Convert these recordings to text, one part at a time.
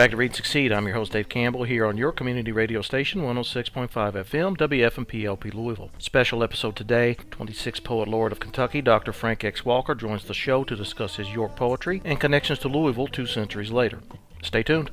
Back to Read Succeed. I'm your host, Dave Campbell, here on your community radio station, 106.5 FM, WFMP Louisville. Special episode today 26th Poet Laureate of Kentucky, Dr. Frank X. Walker, joins the show to discuss his York poetry and connections to Louisville two centuries later. Stay tuned.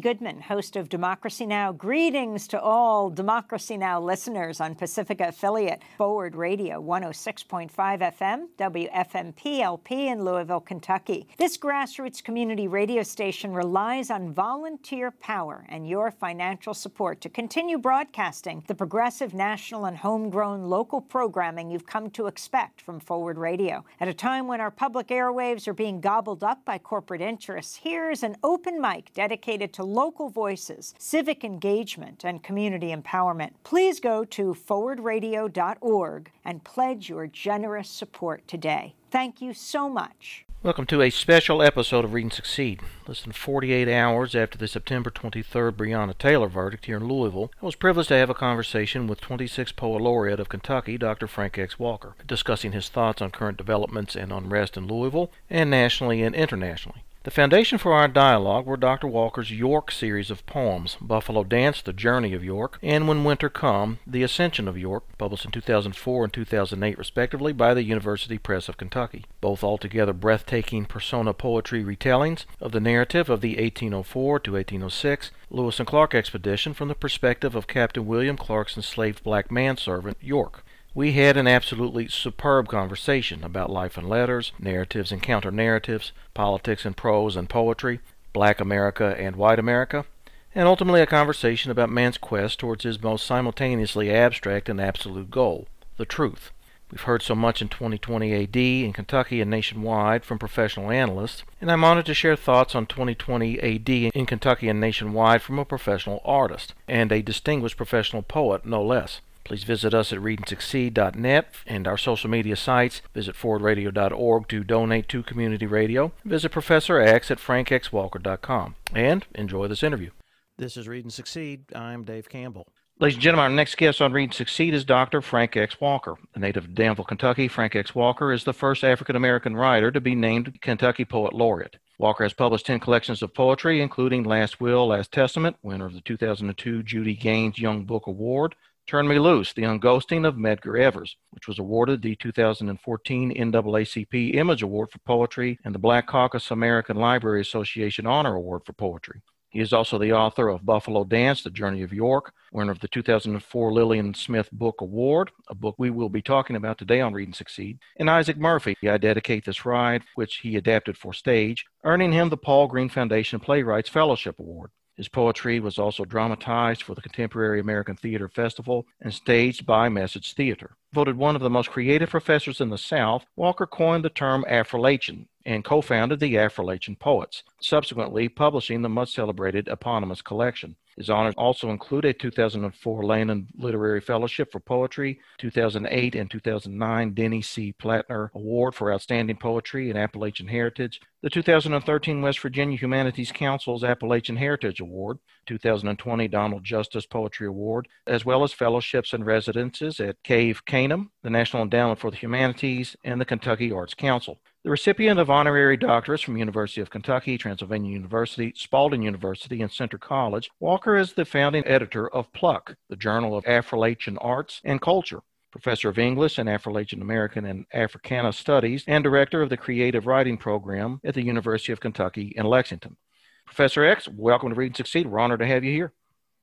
Goodman, host of Democracy Now! Greetings to all Democracy Now! listeners on Pacifica affiliate Forward Radio 106.5 FM, WFMPLP in Louisville, Kentucky. This grassroots community radio station relies on volunteer power and your financial support to continue broadcasting the progressive national and homegrown local programming you've come to expect from Forward Radio. At a time when our public airwaves are being gobbled up by corporate interests, here's an open mic dedicated to local voices, civic engagement, and community empowerment. Please go to forwardradio.org and pledge your generous support today. Thank you so much. Welcome to a special episode of Read and Succeed. Less than 48 hours after the September 23rd Breonna Taylor verdict here in Louisville, I was privileged to have a conversation with 26th Poet Laureate of Kentucky, Dr. Frank X. Walker, discussing his thoughts on current developments and unrest in Louisville and nationally and internationally. The foundation for our dialogue were Dr. Walker's York series of poems, Buffalo Dance, The Journey of York, and When Winter Come, The Ascension of York, published in 2004 and 2008 respectively by the University Press of Kentucky. Both altogether breathtaking persona poetry retellings of the narrative of the 1804 to 1806 Lewis and Clark expedition from the perspective of Captain William Clark's enslaved black manservant, York. We had an absolutely superb conversation about life and letters, narratives and counter narratives, politics and prose and poetry, black America and white America, and ultimately a conversation about man's quest towards his most simultaneously abstract and absolute goal, the truth. We've heard so much in 2020 AD in Kentucky and nationwide from professional analysts, and I'm honored to share thoughts on 2020 AD in Kentucky and nationwide from a professional artist, and a distinguished professional poet, no less. Please visit us at readandsucceed.net and our social media sites. Visit forwardradio.org to donate to community radio. Visit Professor X at frankxwalker.com. And enjoy this interview. This is Read and Succeed. I'm Dave Campbell. Ladies and gentlemen, our next guest on Read and Succeed is Dr. Frank X. Walker. A native of Danville, Kentucky, Frank X. Walker is the first African American writer to be named Kentucky Poet Laureate. Walker has published 10 collections of poetry, including Last Will, Last Testament, winner of the 2002 Judy Gaines Young Book Award, Turn Me Loose, The Unghosting of Medgar Evers, which was awarded the 2014 NAACP Image Award for Poetry and the Black Caucus American Library Association Honor Award for Poetry. He is also the author of Buffalo Dance, The Journey of York, winner of the 2004 Lillian Smith Book Award, a book we will be talking about today on Read and Succeed, and Isaac Murphy, I Dedicate This Ride, which he adapted for stage, earning him the Paul Green Foundation Playwrights Fellowship Award. His poetry was also dramatized for the Contemporary American Theater Festival and staged by Message Theater. Voted one of the most creative professors in the South, Walker coined the term Affrilachian and co founded the Affrilachian Poets, subsequently publishing the much celebrated eponymous collection. His honors also include a 2004 Lannan Literary Fellowship for Poetry, 2008 and 2009 Denny C. Plattner Award for Outstanding Poetry and Appalachian Heritage, the 2013 West Virginia Humanities Council's Appalachian Heritage Award, 2020 Donald Justice Poetry Award, as well as fellowships and residences at Cave Canem, the National Endowment for the Humanities, and the Kentucky Arts Council. The recipient of honorary doctorates from University of Kentucky, Transylvania University, Spalding University, and Centre College, Walker is the founding editor of Pluck, the Journal of Affrilachian Arts and Culture, professor of English and Afro-Latin American and Africana Studies, and director of the Creative Writing Program at the University of Kentucky in Lexington. Professor X, welcome to Read and Succeed. We're honored to have you here.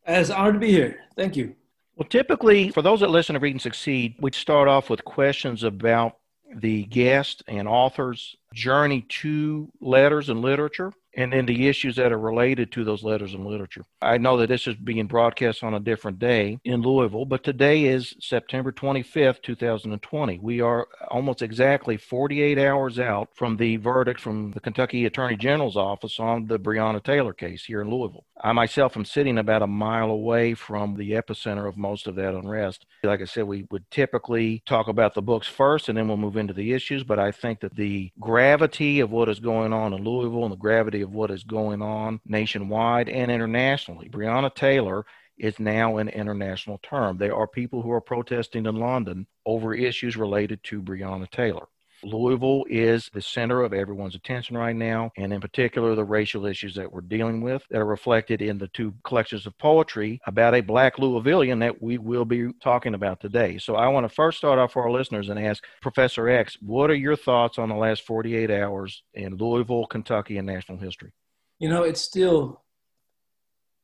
It's honored to be here. Thank you. Well, typically, for those that listen to Read and Succeed, we'd start off with questions about the guest and author's journey to letters and literature. And then the issues that are related to those letters and literature. I know that this is being broadcast on a different day in Louisville, but today is September 25th, 2020. We are almost exactly 48 hours out from the verdict from the Kentucky Attorney General's office on the Breonna Taylor case here in Louisville. I myself am sitting about a mile away from the epicenter of most of that unrest. Like I said, we would typically talk about the books first and then we'll move into the issues, but I think that the gravity of what is going on in Louisville and the gravity of what is going on nationwide and internationally. Breonna Taylor is now an international term. There are people who are protesting in London over issues related to Breonna Taylor. Louisville is the center of everyone's attention right now, and in particular, the racial issues that we're dealing with that are reflected in the two collections of poetry about a black Louisvillian that we will be talking about today. So I want to first start off for our listeners and ask Professor X, what are your thoughts on the last 48 hours in Louisville, Kentucky, and national history? You know, it's still,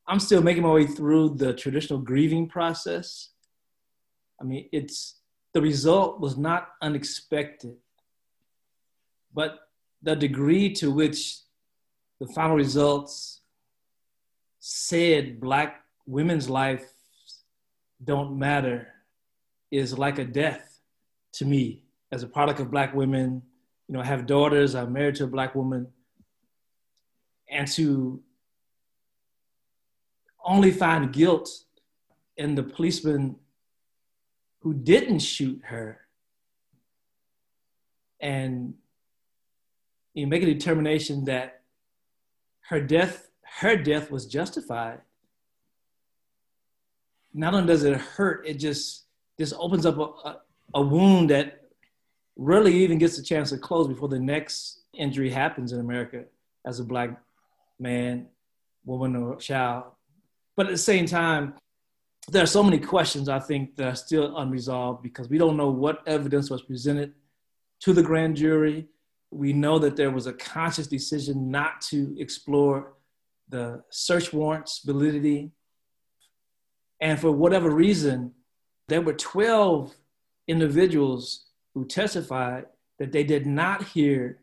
I'm still making my way through the traditional grieving process. I mean, it's, the result was not unexpected but the degree to which the final results said black women's lives don't matter is like a death to me as a product of black women. You know i have daughters i'm married to a black woman. And to only find guilt in the policeman who didn't shoot her and you make a determination that her death, her death was justified. Not only does it hurt, it just just opens up a, a, a wound that rarely even gets a chance to close before the next injury happens in America as a black man, woman, or child. But at the same time, there are so many questions I think that are still unresolved because we don't know what evidence was presented to the grand jury we know that there was a conscious decision not to explore the search warrant's validity. And for whatever reason, there were 12 individuals who testified that they did not hear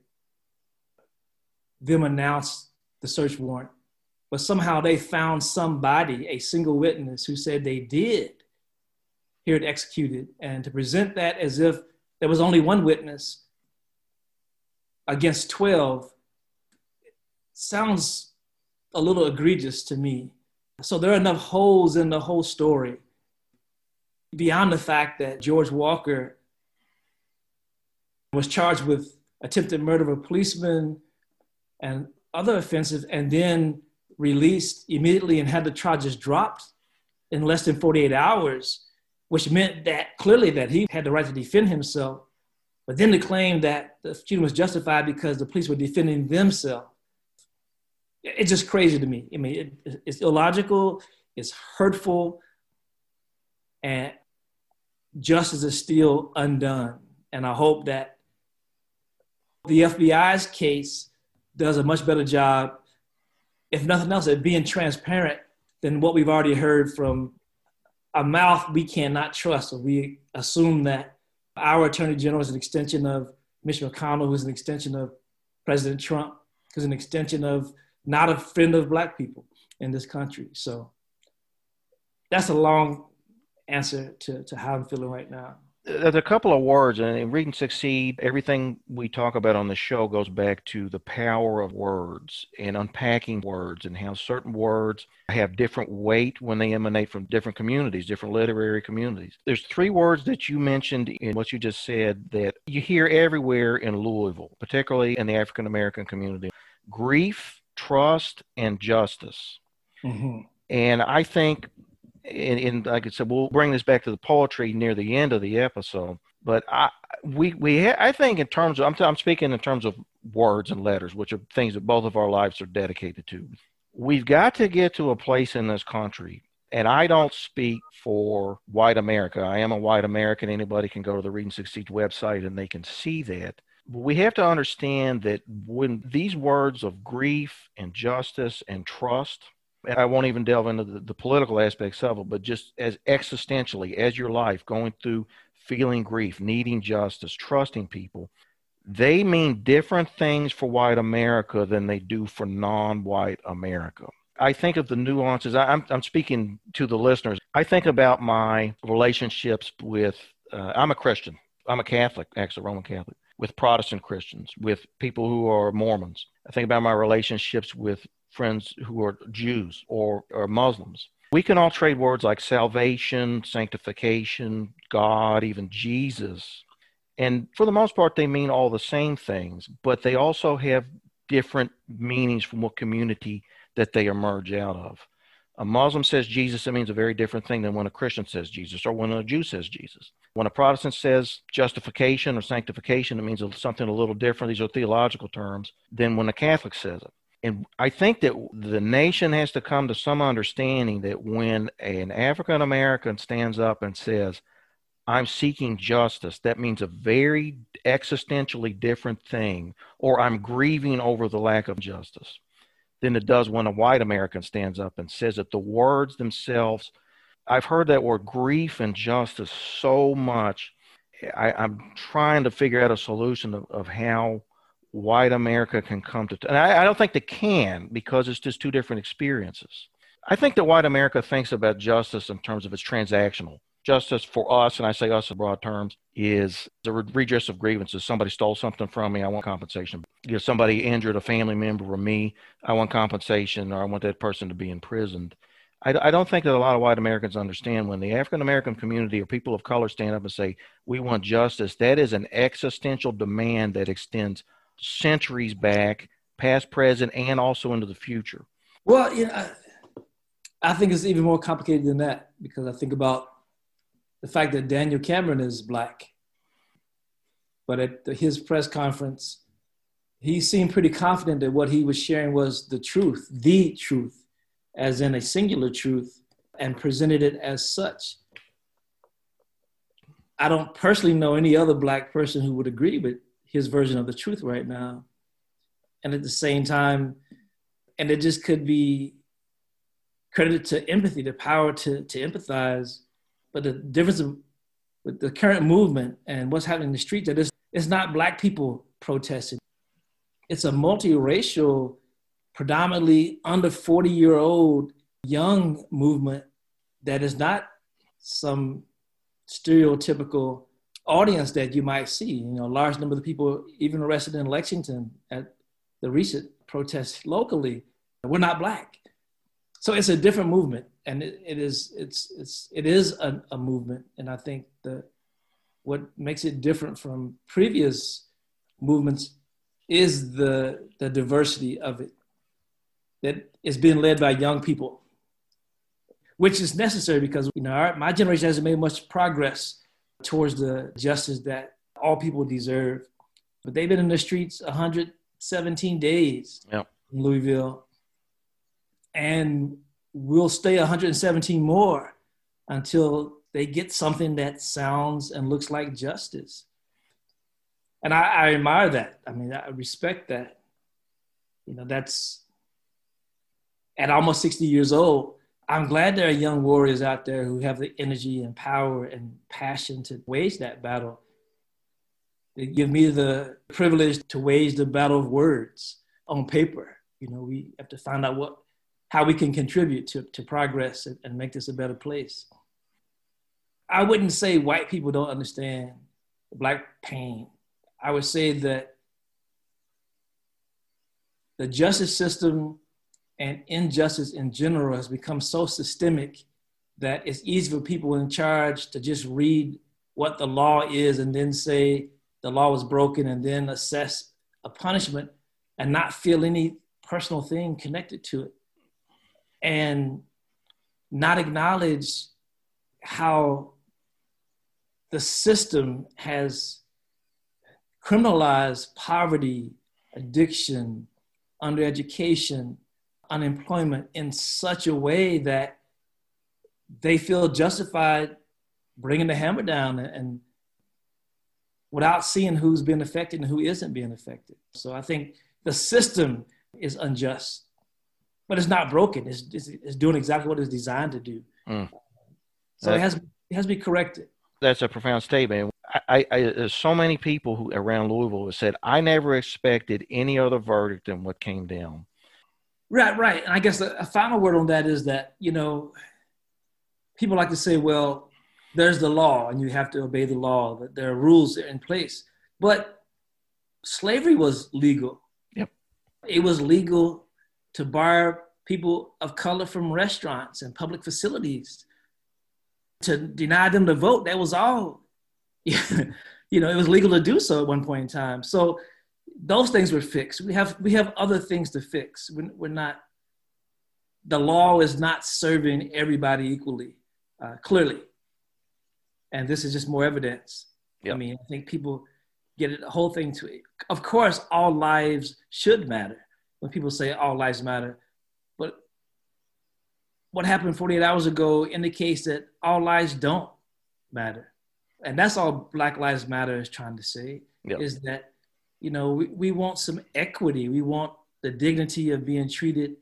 them announce the search warrant, but somehow they found somebody, a single witness, who said they did hear it executed. And to present that as if there was only one witness against 12 sounds a little egregious to me. So there are enough holes in the whole story beyond the fact that George Walker was charged with attempted murder of a policeman and other offenses and then released immediately and had the charges dropped in less than 48 hours which meant that clearly that he had the right to defend himself but then to claim that the shooting was justified because the police were defending themselves, it's just crazy to me. I mean, it, it's illogical, it's hurtful, and justice is still undone. And I hope that the FBI's case does a much better job, if nothing else, at being transparent than what we've already heard from a mouth we cannot trust. So we assume that our attorney general is an extension of Mitch McConnell, who's an extension of President Trump, who's an extension of not a friend of black people in this country. So that's a long answer to, to how I'm feeling right now there's a couple of words, and in Read and Succeed, everything we talk about on the show goes back to the power of words and unpacking words and how certain words have different weight when they emanate from different communities, different literary communities. There's three words that you mentioned in what you just said that you hear everywhere in Louisville, particularly in the African American community grief, trust, and justice. Mm-hmm. And I think and, and like I said, we'll bring this back to the poetry near the end of the episode. But I, we, we, ha- I think in terms of, I'm, t- I'm speaking in terms of words and letters, which are things that both of our lives are dedicated to. We've got to get to a place in this country, and I don't speak for white America. I am a white American. Anybody can go to the Read and Succeed website and they can see that. But we have to understand that when these words of grief and justice and trust I won't even delve into the, the, political aspects of it, but just as existentially, as your life, going through feeling grief, needing justice, trusting people, they mean different things for white America than they do for non white America. I think of the nuances. I'm, I'm speaking to the listeners. I think about my relationships with, uh, I'm a Christian. I'm a Catholic, actually, Roman Catholic, with Protestant Christians, with people who are Mormons. I think about my relationships with friends who are Jews or, or Muslims. We can all trade words like salvation, sanctification, God, even Jesus. And for the most part, they mean all the same things, but they also have different meanings from what community that they emerge out of. A Muslim says Jesus, it means a very different thing than when a Christian says Jesus or when a Jew says Jesus. When a Protestant says justification or sanctification, it means something a little different. These are theological terms than when a Catholic says it. And I think that the nation has to come to some understanding that when an African American stands up and says, I'm seeking justice, that means a very existentially different thing, or I'm grieving over the lack of justice than it does when a white American stands up and says it. The words themselves, I've heard that word grief and justice so much. I, am trying to figure out a solution of, of how white America can come to, and I, I don't think they can because it's just two different experiences. I think that white America thinks about justice in terms of its transactional. Justice for us, and I say us in broad terms, is the redress of grievances. Somebody stole something from me, I want compensation. You know, somebody injured a family member or me, I want compensation, or I want that person to be imprisoned. I, I don't think that a lot of white Americans understand when the African American community or people of color stand up and say, We want justice, that is an existential demand that extends centuries back, past, present, and also into the future? Well, you know, I think it's even more complicated than that because I think about the fact that Daniel Cameron is black. But at the, his press conference, he seemed pretty confident that what he was sharing was the truth, the truth, as in a singular truth, and presented it as such. I don't personally know any other black person who would agree with his version of the truth right now. And at the same time, and it just could be credited to empathy, the power to, to empathize. But the difference of, with the current movement and what's happening in the street, that is, it's not black people protesting. It's a multiracial, predominantly under 40 year old young movement that is not some stereotypical audience that you might see. You know, a large number of people even arrested in Lexington at the recent protests locally were not black. So it's a different movement, and it, it is it's it's it is a, a movement, and I think the what makes it different from previous movements is the the diversity of it that is being led by young people, which is necessary because you know our, my generation hasn't made much progress towards the justice that all people deserve. But they've been in the streets 117 days yep. in Louisville. And we'll stay 117 more until they get something that sounds and looks like justice. And I, I admire that. I mean, I respect that. You know, that's at almost 60 years old, I'm glad there are young warriors out there who have the energy and power and passion to wage that battle. They give me the privilege to wage the battle of words on paper. You know, we have to find out what, how we can contribute to, to progress and, and make this a better place. I wouldn't say white people don't understand black pain. I would say that the justice system and injustice in general has become so systemic that it's easy for people in charge to just read what the law is and then say the law was broken and then assess a punishment and not feel any personal thing connected to it. And not acknowledge how the system has criminalized poverty, addiction, undereducation, unemployment in such a way that they feel justified bringing the hammer down and, and without seeing who's being affected and who isn't being affected. So I think the system is unjust, but it's not broken. It's, it's, it's doing exactly what it's designed to do. Mm. So it has, it has to be corrected. That's a profound statement. I, I, there's so many people who around Louisville have said I never expected any other verdict than what came down. Right, right. And I guess a, a final word on that is that you know, people like to say, well, there's the law, and you have to obey the law. That there are rules in place, but slavery was legal. Yep. It was legal to bar people of color from restaurants and public facilities to deny them the vote. That was all. you know, it was legal to do so at one point in time. So those things were fixed. We have we have other things to fix. We're, we're not. The law is not serving everybody equally, uh, clearly, and this is just more evidence. Yep. I mean, I think people get the whole thing to it. Of course, all lives should matter. When people say all lives matter, but what happened 48 hours ago indicates that all lives don't matter. And that's all Black Lives Matter is trying to say yep. is that, you know, we, we want some equity. We want the dignity of being treated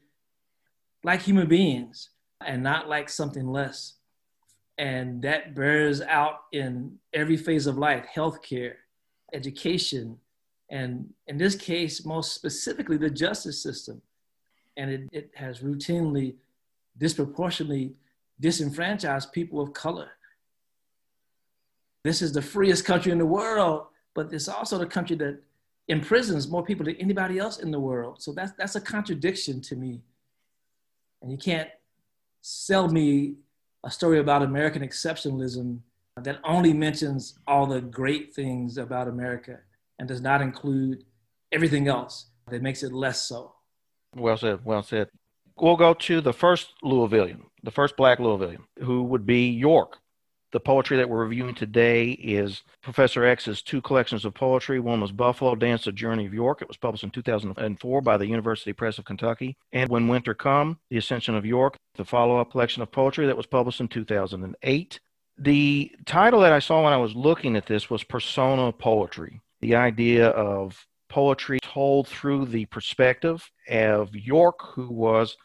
like human beings and not like something less. And that bears out in every phase of life healthcare, education, and in this case, most specifically, the justice system. And it, it has routinely disproportionately disenfranchised people of color. This is the freest country in the world, but it's also the country that imprisons more people than anybody else in the world. So that's, that's a contradiction to me. And you can't sell me a story about American exceptionalism that only mentions all the great things about America and does not include everything else that makes it less so. Well said. Well said we'll go to the first Louisvillian, the first black Louisvillian, who would be York. The poetry that we're reviewing today is Professor X's two collections of poetry. One was Buffalo Dance, The Journey of York. It was published in 2004 by the University Press of Kentucky. And When Winter Come, The Ascension of York, the follow-up collection of poetry that was published in 2008. The title that I saw when I was looking at this was Persona Poetry, the idea of poetry told through the perspective of York, who was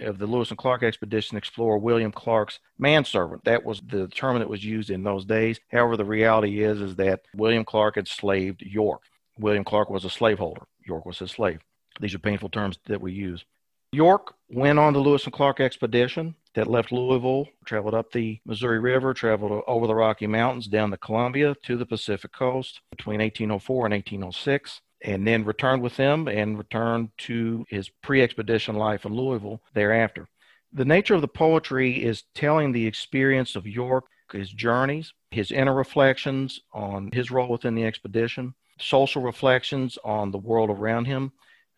of the Lewis and Clark expedition explorer William Clark's manservant. That was the term that was used in those days. However, the reality is is that William Clark enslaved York. William Clark was a slaveholder. York was his slave. These are painful terms that we use. York went on the Lewis and Clark expedition that left Louisville, traveled up the Missouri River, traveled over the Rocky Mountains, down the Columbia to the Pacific coast between 1804 and 1806 and then returned with them and returned to his pre expedition life in Louisville thereafter. The nature of the poetry is telling the experience of York, his journeys, his inner reflections on his role within the expedition, social reflections on the world around him,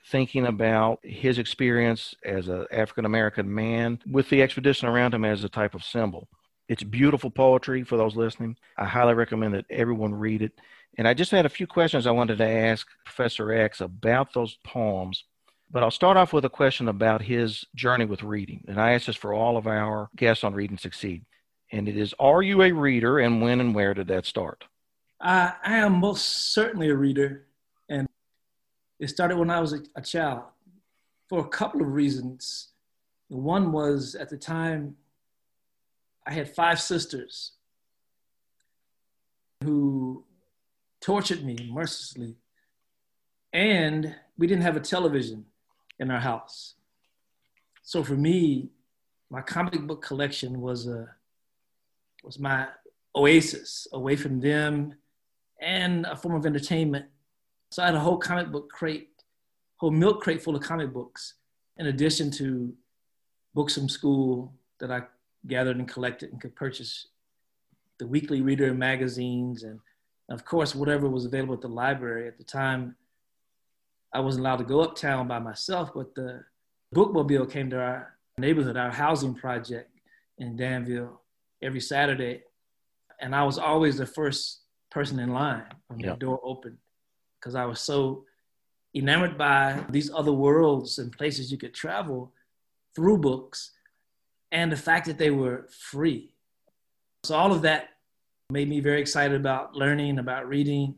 thinking about his experience as an African American man with the expedition around him as a type of symbol. It's beautiful poetry for those listening. I highly recommend that everyone read it. And I just had a few questions I wanted to ask Professor X about those poems. But I'll start off with a question about his journey with reading. And I ask this for all of our guests on Read and Succeed. And it is Are you a reader and when and where did that start? I am most certainly a reader. And it started when I was a, a child for a couple of reasons. One was at the time, I had five sisters who tortured me mercilessly. And we didn't have a television in our house. So for me, my comic book collection was a was my oasis away from them and a form of entertainment. So I had a whole comic book crate, whole milk crate full of comic books, in addition to books from school that I gathered and collected and could purchase the weekly reader magazines and of course, whatever was available at the library at the time, I wasn't allowed to go uptown by myself, but the bookmobile came to our neighborhood, our housing project in Danville every Saturday. And I was always the first person in line when the door opened because I was so enamored by these other worlds and places you could travel through books and the fact that they were free. So all of that made me very excited about learning, about reading,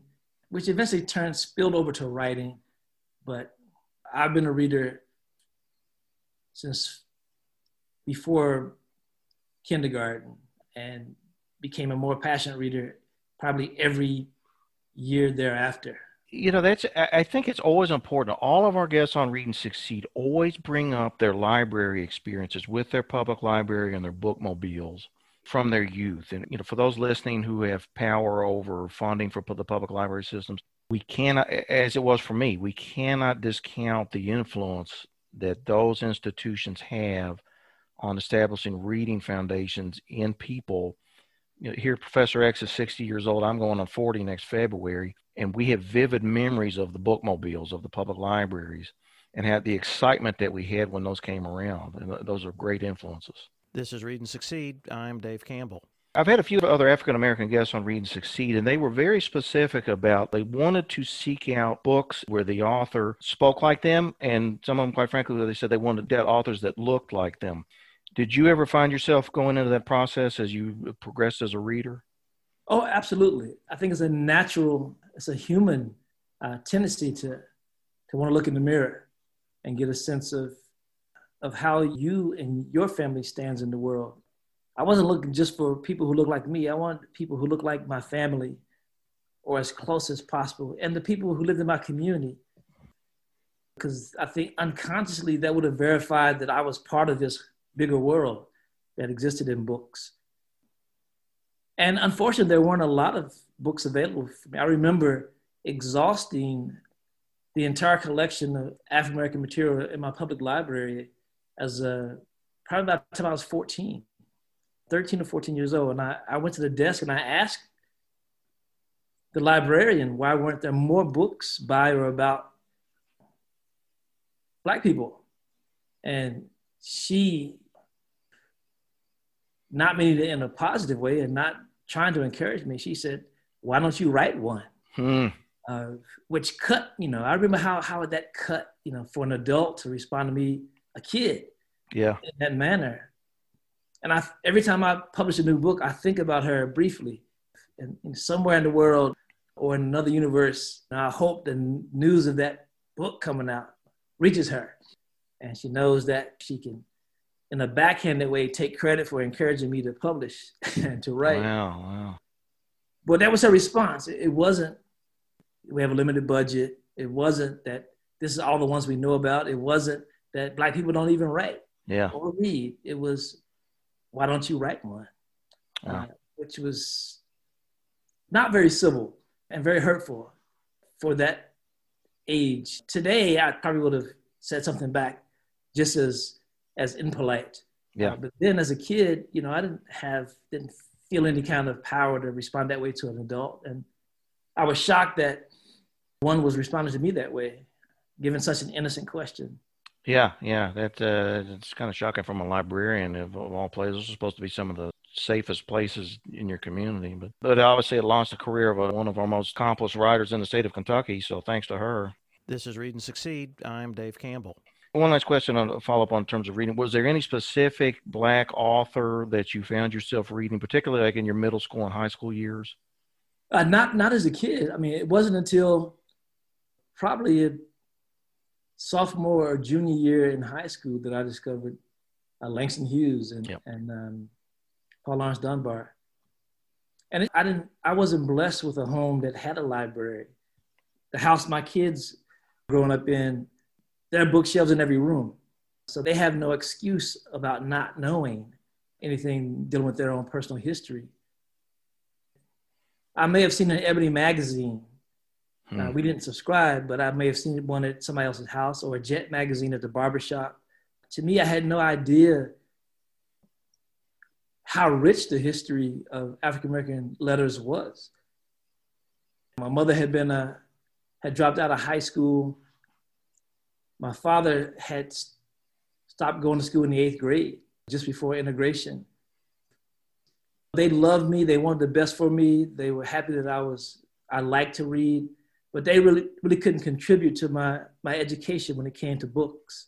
which eventually turned spilled over to writing. But I've been a reader since before kindergarten and became a more passionate reader probably every year thereafter. You know, that's, I think it's always important. All of our guests on Read and Succeed always bring up their library experiences with their public library and their bookmobiles from their youth. And, you know, for those listening who have power over funding for the public library systems, we cannot, as it was for me, we cannot discount the influence that those institutions have on establishing reading foundations in people. You know, here, Professor X is 60 years old. I'm going on 40 next February. And we have vivid memories of the bookmobiles, of the public libraries, and had the excitement that we had when those came around. And those are great influences. This is Read and Succeed. I'm Dave Campbell. I've had a few other African American guests on Read and Succeed, and they were very specific about they wanted to seek out books where the author spoke like them, and some of them, quite frankly, they said they wanted authors that looked like them. Did you ever find yourself going into that process as you progressed as a reader? Oh, absolutely. I think it's a natural, it's a human uh, tendency to to want to look in the mirror and get a sense of of how you and your family stands in the world. I wasn't looking just for people who look like me. I want people who look like my family or as close as possible and the people who lived in my community. Because I think unconsciously that would have verified that I was part of this bigger world that existed in books. And unfortunately, there weren't a lot of books available for me. I remember exhausting the entire collection of African American material in my public library as a, probably about the time I was 14, 13 or 14 years old. And I, I went to the desk and I asked the librarian why weren't there more books by or about Black people? And she not meaning it in a positive way and not trying to encourage me, she said, "Why don't you write one?" Hmm. Uh, which cut, you know, I remember how how that cut, you know, for an adult to respond to me, a kid, yeah, in that manner. And I, every time I publish a new book, I think about her briefly, and, and somewhere in the world or in another universe, I hope the news of that book coming out reaches her, and she knows that she can in a backhanded way take credit for encouraging me to publish and to write. Wow, wow. But that was her response. It wasn't, we have a limited budget. It wasn't that this is all the ones we know about. It wasn't that black people don't even write yeah. or read. It was, why don't you write one? Wow. Uh, which was not very civil and very hurtful for that age. Today, I probably would have said something back just as as impolite. Yeah. Uh, but then as a kid, you know, I didn't have, didn't feel any kind of power to respond that way to an adult. And I was shocked that one was responding to me that way, given such an innocent question. Yeah, yeah, that uh, it's kind of shocking from a librarian of, of all places. This is supposed to be some of the safest places in your community, but but obviously it launched the career of a, one of our most accomplished writers in the state of Kentucky. So thanks to her. This is Read and Succeed. I'm Dave Campbell. One last question on follow up on terms of reading. Was there any specific black author that you found yourself reading, particularly like in your middle school and high school years? Uh, not not as a kid. I mean, it wasn't until probably a sophomore or junior year in high school that I discovered uh, Langston Hughes and yep. and um, Paul Laurence Dunbar. And it, I didn't. I wasn't blessed with a home that had a library. The house my kids growing up in there are bookshelves in every room. So they have no excuse about not knowing anything dealing with their own personal history. I may have seen an Ebony magazine. Hmm. Uh, we didn't subscribe, but I may have seen one at somebody else's house or a Jet magazine at the barbershop. To me, I had no idea how rich the history of African American letters was. My mother had been a, had dropped out of high school my father had stopped going to school in the eighth grade just before integration. They loved me. They wanted the best for me. They were happy that I was, I liked to read, but they really, really couldn't contribute to my, my education when it came to books.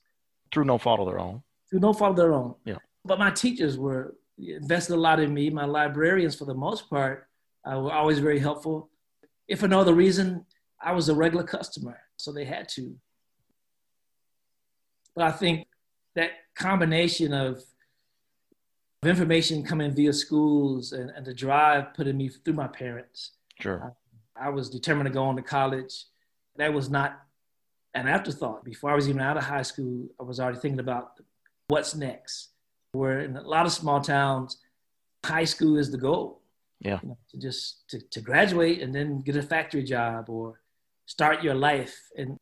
Through no fault of their own. Through no fault of their own. Yeah. But my teachers were invested a lot in me. My librarians, for the most part, uh, were always very helpful. If for no other reason, I was a regular customer, so they had to. But I think that combination of, of information coming via schools and, and the drive putting me through my parents Sure. Um, I was determined to go on to college. That was not an afterthought. Before I was even out of high school, I was already thinking about what's next. Where in a lot of small towns, high school is the goal. Yeah. You know, to just to, to graduate and then get a factory job or start your life. And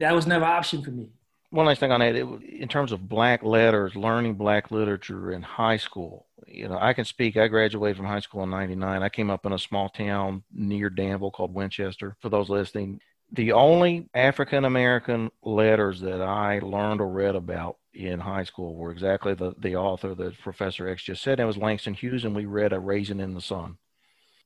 that was never an option for me. One last thing on that, in terms of black letters, learning black literature in high school, you know, I can speak. I graduated from high school in '99. I came up in a small town near Danville called Winchester. For those listening, the only African American letters that I learned or read about in high school were exactly the, the author that Professor X just said. It was Langston Hughes, and we read A Raisin in the Sun.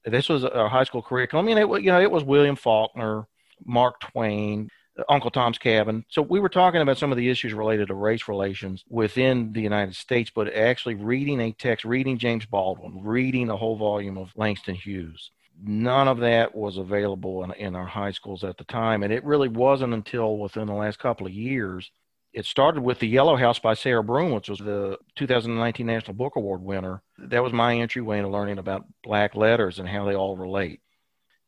This was a high school curriculum. I mean, it, you know, it was William Faulkner, Mark Twain, Uncle Tom's Cabin. So we were talking about some of the issues related to race relations within the United States, but actually reading a text, reading James Baldwin, reading a whole volume of Langston Hughes. None of that was available in, in our high schools at the time. And it really wasn't until within the last couple of years. It started with The Yellow House by Sarah Broom, which was the 2019 National Book Award winner. That was my entryway into learning about black letters and how they all relate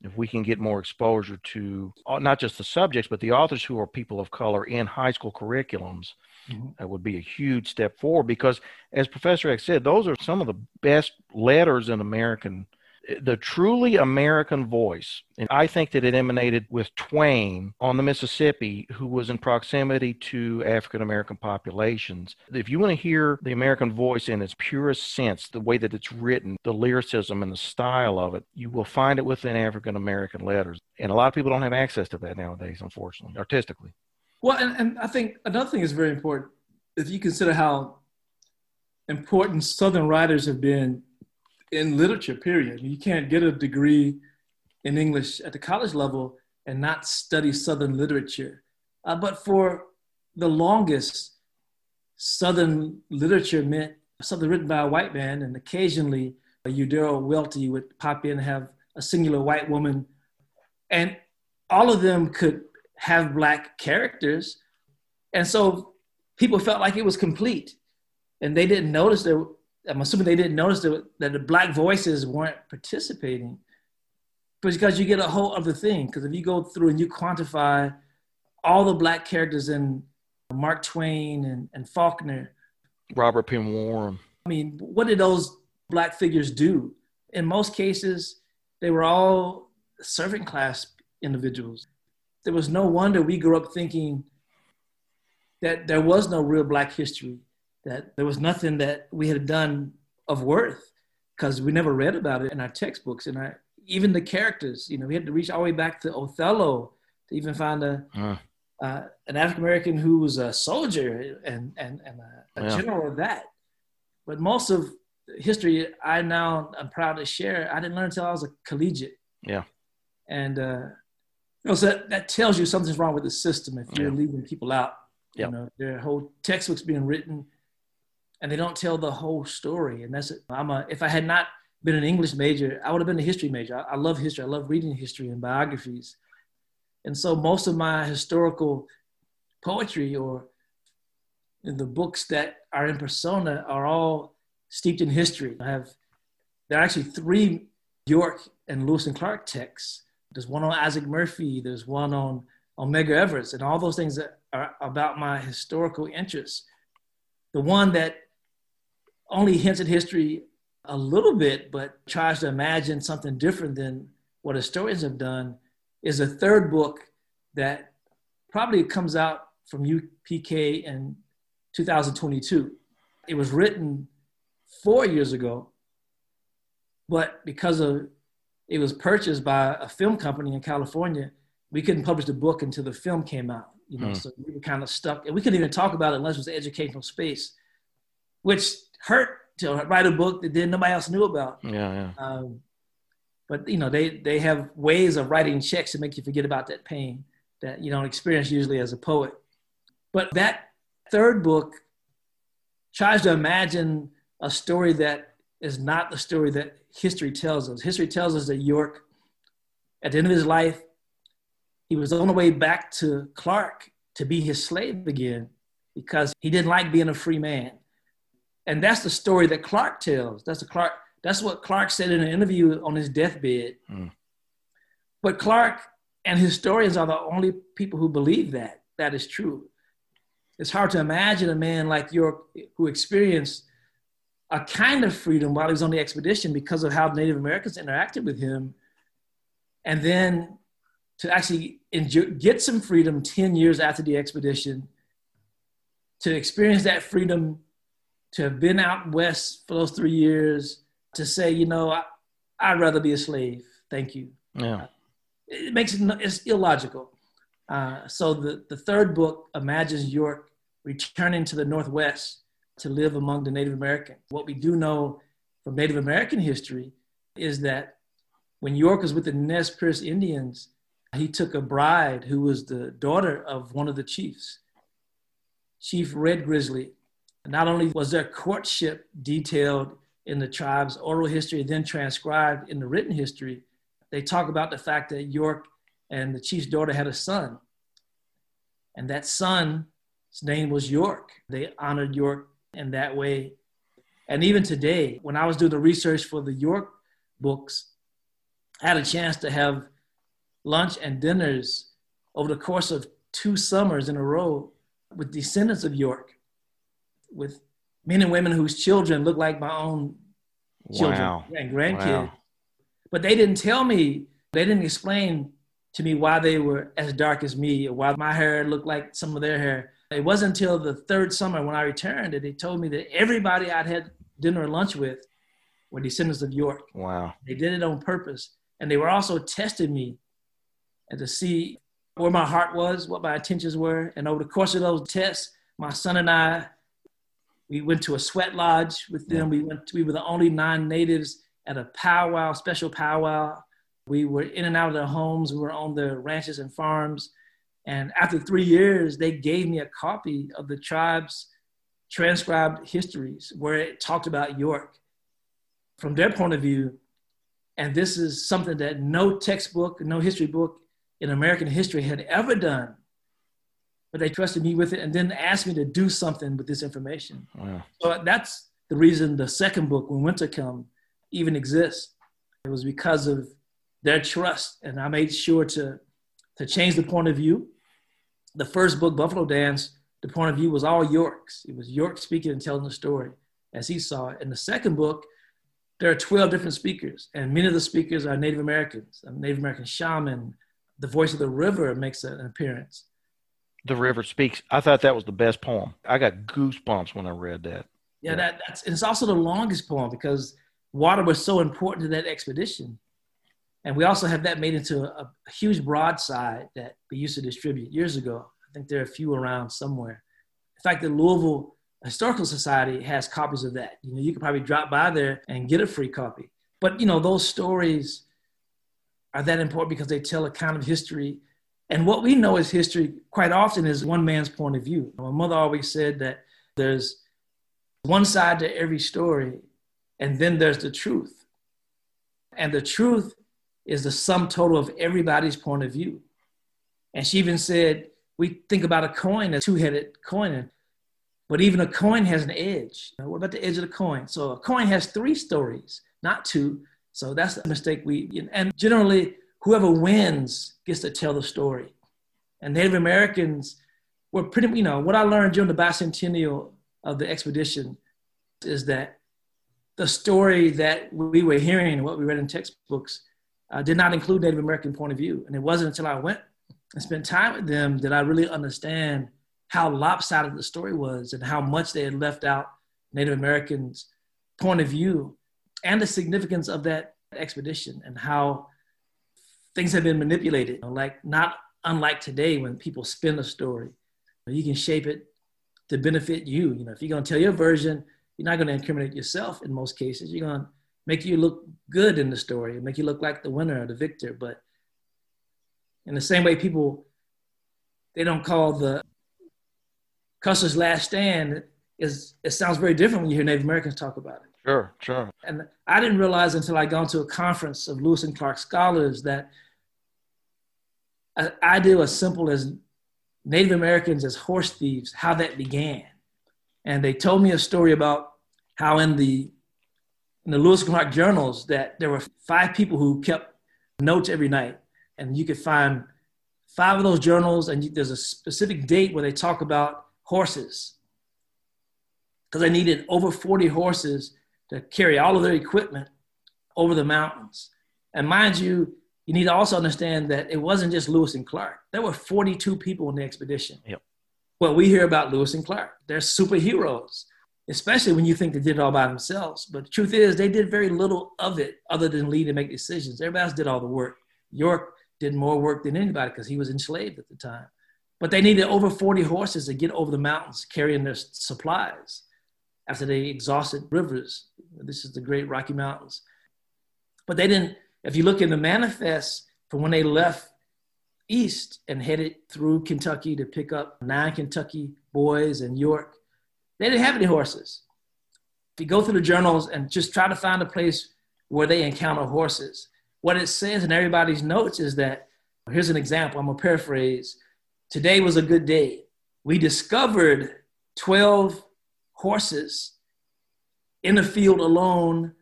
if we can get more exposure to uh, not just the subjects but the authors who are people of color in high school curriculums mm-hmm. that would be a huge step forward because as professor x said those are some of the best letters in american the truly American voice. And I think that it emanated with Twain on the Mississippi, who was in proximity to African American populations. If you want to hear the American voice in its purest sense, the way that it's written, the lyricism and the style of it, you will find it within African American letters. And a lot of people don't have access to that nowadays, unfortunately, artistically. Well, and, and I think another thing is very important. If you consider how important Southern writers have been in literature, period. You can't get a degree in English at the college level and not study Southern literature. Uh, but for the longest, Southern literature meant something written by a white man, and occasionally a Eudora Welty would pop in and have a singular white woman. And all of them could have black characters. And so people felt like it was complete. And they didn't notice there I'm assuming they didn't notice that, that the black voices weren't participating. But because you get a whole other thing. Because if you go through and you quantify all the black characters in Mark Twain and, and Faulkner, Robert Penn Warren. I mean, what did those black figures do? In most cases, they were all servant class individuals. There was no wonder we grew up thinking that there was no real black history that there was nothing that we had done of worth because we never read about it in our textbooks and our even the characters you know we had to reach all the way back to othello to even find a uh. Uh, an african american who was a soldier and and, and a, a yeah. general of that but most of history i now i'm proud to share i didn't learn until i was a collegiate yeah and uh you know, so that, that tells you something's wrong with the system if you're yeah. leaving people out yep. you know their whole textbooks being written and they don't tell the whole story. And that's it. I'm a, if I had not been an English major, I would have been a history major. I, I love history. I love reading history and biographies. And so most of my historical poetry or the books that are in persona are all steeped in history. I have, there are actually three York and Lewis and Clark texts. There's one on Isaac Murphy, there's one on, Medgar Evers, and all those things that are about my historical interests. The one that only hints at history a little bit, but tries to imagine something different than what historians have done, is a third book that probably comes out from UPK in 2022. It was written four years ago, but because of it was purchased by a film company in California, we couldn't publish the book until the film came out. You know, mm. so we were kind of stuck, and we couldn't even talk about it unless it was educational space, which hurt to write a book that then nobody else knew about. Yeah, yeah. Um, but you know, they they have ways of writing checks to make you forget about that pain that you don't experience usually as a poet. But that third book tries to imagine a story that is not the story that history tells us. History tells us that York, at the end of his life, he was on the way back to Clark to be his slave again because he didn't like being a free man. And that's the story that Clark tells. That's the Clark, That's what Clark said in an interview on his deathbed. Mm. But Clark and historians are the only people who believe that that is true. It's hard to imagine a man like York who experienced a kind of freedom while he was on the expedition because of how Native Americans interacted with him. And then to actually enjoy, get some freedom 10 years after the expedition, to experience that freedom, to have been out west for those three years, to say, you know, I, would rather be a slave. Thank you. Yeah. It makes it, it's illogical. Uh, so the, the third book imagines York returning to the Northwest to live among the Native Americans. What we do know from Native American history is that when York was with the Nez Perce Indians, he took a bride who was the daughter of one of the chiefs, Chief Red Grizzly. Not only was their courtship detailed in the tribe's oral history, then transcribed in the written history, they talk about the fact that York and the chief's daughter had a son. And that son's name was York. They honored York in that way. And even today, when I was doing the research for the York books, I had a chance to have lunch and dinners over the course of two summers in a row with descendants of York, with men and women whose children look like my own children wow. and grandkids. Wow. But they didn't tell me, they didn't explain to me why they were as dark as me or why my hair looked like some of their hair. It wasn't until the third summer when I returned that they told me that everybody I'd had dinner or lunch with were descendants of York. Wow. They did it on purpose. And they were also testing me and to see where my heart was, what my intentions were. And over the course of those tests, my son and I, we went to a sweat lodge with them. Yeah. We went. To, we were the only non-natives at a powwow, special powwow. We were in and out of their homes. We were on their ranches and farms. And after three years, they gave me a copy of the tribe's transcribed histories where it talked about York from their point of view. And this is something that no textbook, no history book in American history had ever done. But they trusted me with it and then asked me to do something with this information. Wow. So that's the reason the second book, When Winter Come, even exists. It was because of their trust. And I made sure to, to change the point of view. The first book, Buffalo Dance, the point of view was all York's. It was York speaking and telling the story as he saw it. In the second book, there are 12 different speakers, and many of the speakers are Native Americans, a Native American shaman, the voice of the river makes an appearance. The river speaks. I thought that was the best poem. I got goosebumps when I read that. Yeah, yeah. that that's it's also the longest poem because water was so important to that expedition. And we also have that made into a, a huge broadside that we used to distribute years ago. I think there are a few around somewhere. In fact, the Louisville Historical Society has copies of that. You know, you could probably drop by there and get a free copy. But you know, those stories are that important because they tell a kind of history. And what we know as history quite often is one man's point of view. My mother always said that there's one side to every story, and then there's the truth. And the truth is the sum total of everybody's point of view. And she even said, we think about a coin, a two headed coin, but even a coin has an edge. What about the edge of the coin? So a coin has three stories, not two. So that's a mistake we, and generally, whoever wins gets to tell the story. And Native Americans were pretty, you know, what I learned during the bicentennial of the expedition is that the story that we were hearing, what we read in textbooks, uh, did not include Native American point of view. And it wasn't until I went and spent time with them that I really understand how lopsided the story was and how much they had left out Native Americans' point of view and the significance of that expedition and how things have been manipulated, like not unlike today when people spin a story. You can shape it to benefit you. You know, if you're going to tell your version, you're not going to incriminate yourself in most cases. You're going to make you look good in the story, make you look like the winner or the victor. But in the same way, people they don't call the Custer's Last Stand is it sounds very different when you hear Native Americans talk about it. Sure, sure. And I didn't realize until I gone to a conference of Lewis and Clark scholars that an idea as simple as Native Americans as horse thieves, how that began. And they told me a story about how in the in the Lewis and Clark journals that there were five people who kept notes every night. And you could find five of those journals, and there's a specific date where they talk about horses. Because they needed over 40 horses to carry all of their equipment over the mountains. And mind you, you need to also understand that it wasn't just Lewis and Clark. There were 42 people in the expedition. Yep. Well, we hear about Lewis and Clark. They're superheroes, especially when you think they did it all by themselves. But the truth is, they did very little of it other than lead and make decisions. Everybody else did all the work. York did more work than anybody because he was enslaved at the time. But they needed over 40 horses to get over the mountains carrying their supplies after they exhausted rivers. This is the great Rocky Mountains. But they didn't, if you look in the manifest from when they left east and headed through Kentucky to pick up nine Kentucky boys in York, they didn't have any horses. If you go through the journals and just try to find a place where they encounter horses, what it says in everybody's notes is that here's an example, I'm gonna paraphrase. Today was a good day. We discovered 12 horses in the field alone,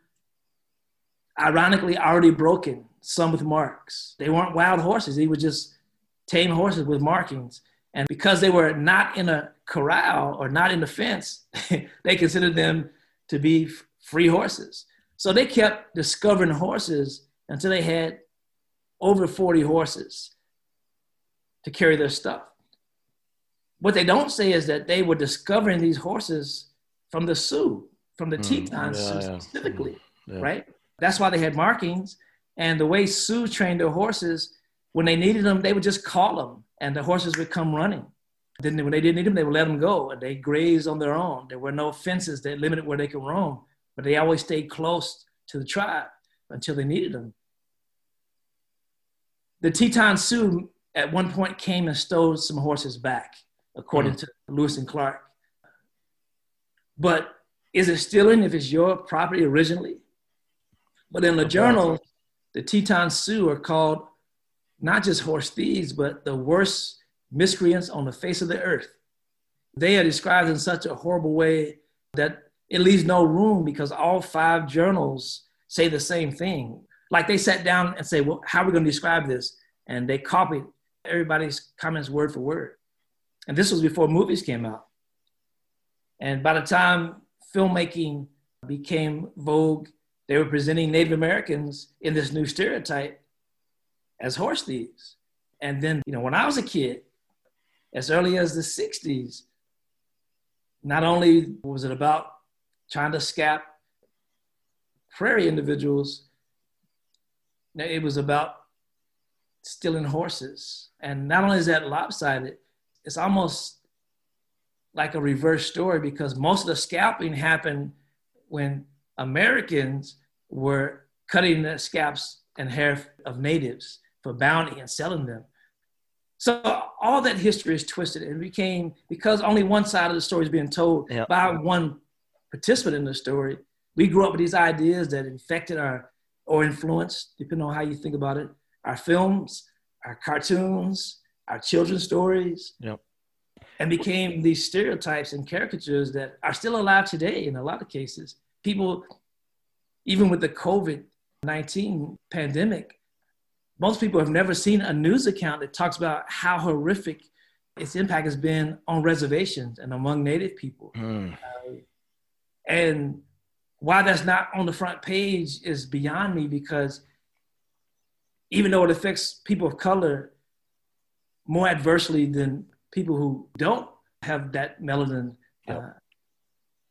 ironically already broken, some with marks. They weren't wild horses, they were just tame horses with markings. And because they were not in a corral or not in the fence, they considered them to be free horses. So they kept discovering horses until they had over 40 horses to carry their stuff. What they don't say is that they were discovering these horses from the Sioux, from the mm, Tetons yeah, yeah. specifically, yeah. right? That's why they had markings. And the way Sioux trained their horses, when they needed them, they would just call them and the horses would come running. Then when they didn't need them, they would let them go and they grazed on their own. There were no fences that limited where they could roam, but they always stayed close to the tribe until they needed them. The Teton Sioux at one point came and stole some horses back, according mm. to Lewis and Clark. But is it stealing if it's your property originally? But in the journal, the Teton Sioux are called not just horse thieves, but the worst miscreants on the face of the earth. They are described in such a horrible way that it leaves no room because all five journals say the same thing. Like they sat down and say, well, how are we going to describe this? And they copied everybody's comments word for word. And this was before movies came out. And by the time filmmaking became vogue, they were presenting Native Americans in this new stereotype as horse thieves. And then, you know, when I was a kid, as early as the 60s, not only was it about trying to scalp prairie individuals, it was about stealing horses. And not only is that lopsided, it's almost like a reverse story because most of the scalping happened when Americans were cutting the scalps and hair of natives for bounty and selling them. So all that history is twisted and became because only one side of the story is being told yep. by one participant in the story. We grew up with these ideas that infected our or influenced, depending on how you think about it, our films, our cartoons, our children's stories, yep. And became these stereotypes and caricatures that are still alive today in a lot of cases. People, even with the COVID 19 pandemic, most people have never seen a news account that talks about how horrific its impact has been on reservations and among Native people. Mm. Uh, and why that's not on the front page is beyond me because even though it affects people of color more adversely than people who don't have that melanin uh,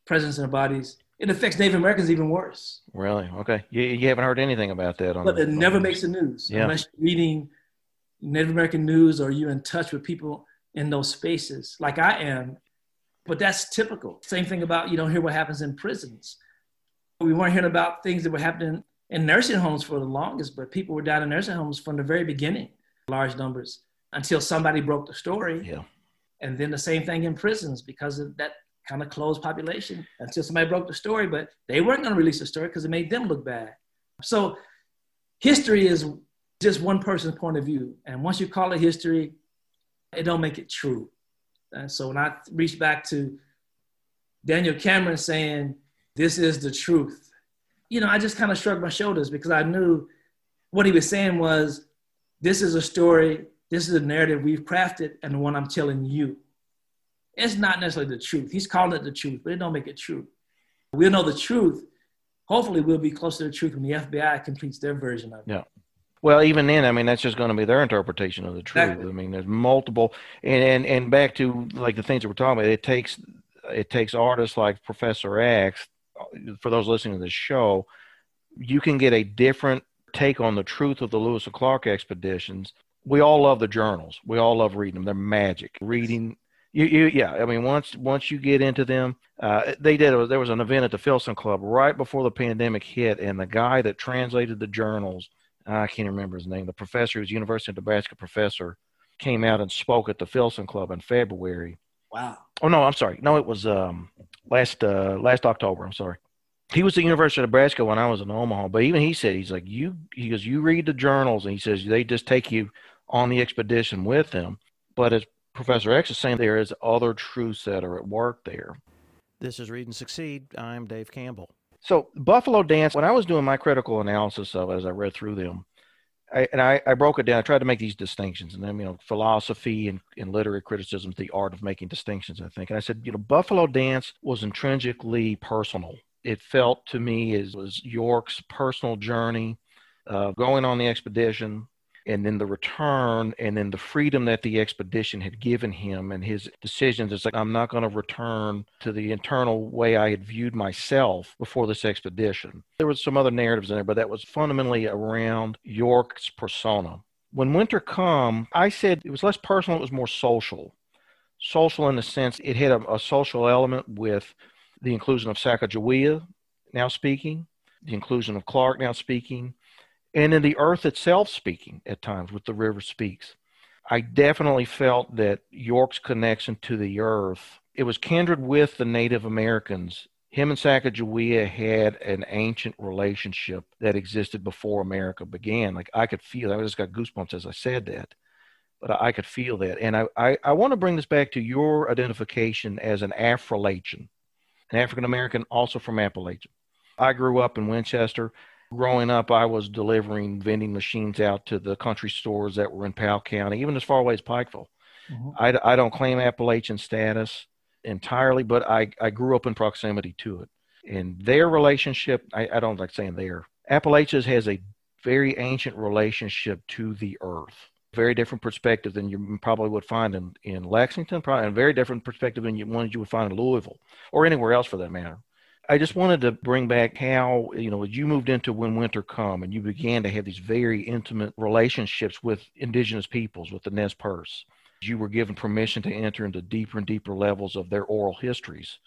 presence in their bodies, it affects Native Americans even worse. Really? Okay. You, you haven't heard anything about that on But it never makes the news yeah. unless you're reading Native American news or you're in touch with people in those spaces like I am. But that's typical. Same thing about you don't hear what happens in prisons. We weren't hearing about things that were happening in nursing homes for the longest, but people were dying in nursing homes from the very beginning, large numbers, until somebody broke the story. Yeah. And then the same thing in prisons because of that kind of closed population until somebody broke the story, but they weren't going to release the story because it made them look bad. So history is just one person's point of view. And once you call it history, it don't make it true. And so when I reach back to Daniel Cameron saying, this is the truth, you know, I just kind of shrugged my shoulders because I knew what he was saying was, this is a story, this is a narrative we've crafted, and the one I'm telling you. It's not necessarily the truth. He's calling it the truth, but it don't make it true. We'll know the truth. Hopefully, we'll be closer to the truth when the FBI completes their version of it. Yeah. Well, even then, I mean, that's just going to be their interpretation of the truth. Exactly. I mean, there's multiple, and, and and back to like the things that we're talking about. It takes it takes artists like Professor X. For those listening to this show, you can get a different take on the truth of the Lewis and Clark expeditions. We all love the journals. We all love reading them. They're magic. Reading, you, you yeah. I mean, once once you get into them, uh, they did. There was an event at the Filson Club right before the pandemic hit, and the guy that translated the journals I can't remember his name. The professor, who's University of Nebraska professor, came out and spoke at the Filson Club in February. Wow. Oh no, I'm sorry. No, it was um, last uh, last October. I'm sorry. He was at the University of Nebraska when I was in Omaha. But even he said he's like you. He goes, you read the journals, and he says they just take you on the expedition with them. But as Professor X is saying, there is other truths that are at work there. This is Read and Succeed. I'm Dave Campbell. So Buffalo Dance, when I was doing my critical analysis of it as I read through them, I, and I, I, broke it down. I tried to make these distinctions, and then you know, philosophy and, and literary criticism, the art of making distinctions. I think, and I said, you know, Buffalo Dance was intrinsically personal. It felt to me as was York's personal journey, uh, going on the expedition, and then the return and then the freedom that the expedition had given him and his decisions. It's like i'm not going to return to the internal way i had viewed myself before this expedition. There was some other narratives in there but that was fundamentally around york's persona. When winter come i said it was less personal it was more social. Social in the sense it had a, a social element with the inclusion of sacagawea now speaking the inclusion of clark now speaking and in the earth itself speaking at times with the river speaks. I definitely felt that york's connection to the earth it was kindred with the native americans. Him and sacagawea had an ancient relationship that existed before america began. Like i could feel i just got goosebumps as i said that but i could feel that. And i i, I want to bring this back to your identification as an Affrilachian an african american also from appalachia. I grew up in winchester Growing up, I was delivering vending machines out to the country stores that were in Powell County, even as far away as Pikeville. Mm-hmm. I, I don't claim Appalachian status entirely, but I, I grew up in proximity to it. And their relationship, I, I don't like saying their, Appalachia's has a very ancient relationship to the earth. Very different perspective than you probably would find in, in Lexington, probably a very different perspective than you, one you would find in Louisville or anywhere else for that matter. I just wanted to bring back how, you know, you moved into When Winter Come and you began to have these very intimate relationships with indigenous peoples, with the Nez Perce. You were given permission to enter into deeper and deeper levels of their oral histories,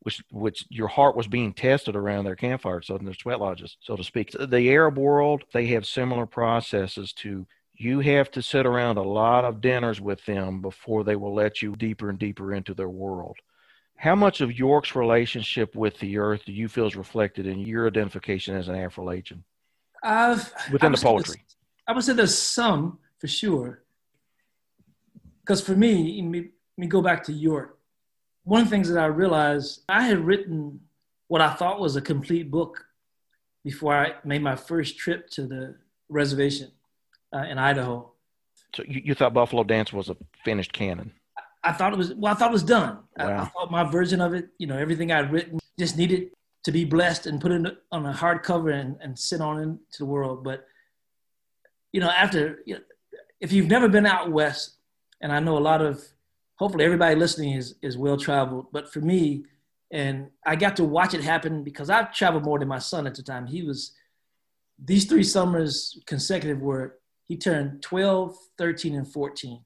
which, which your heart was being tested around their campfires, so in their sweat lodges, so to speak. The Arab world, they have similar processes to you have to sit around a lot of dinners with them before they will let you deeper and deeper into their world how much of York's relationship with the earth do you feel is reflected in your identification as an Affrilachian within the poetry? I would say there's some for sure. Because for me, me, me go back to York. One of the things that I realized, I had written what I thought was a complete book before I made my first trip to the reservation uh, in Idaho. So you, you thought Buffalo Dance was a finished canon? I thought it was well. I thought it was done. Wow. I, I, thought my version of it, you know, everything I'd written just needed to be blessed and put it on a hardcover and, and sit on into the world. But you know, after you know, if you've never been out west, and I know a lot of, hopefully everybody listening is is well traveled. But for me, and I got to watch it happen because I've traveled more than my son at the time. He was these three summers consecutive were he turned 12, 13, and 14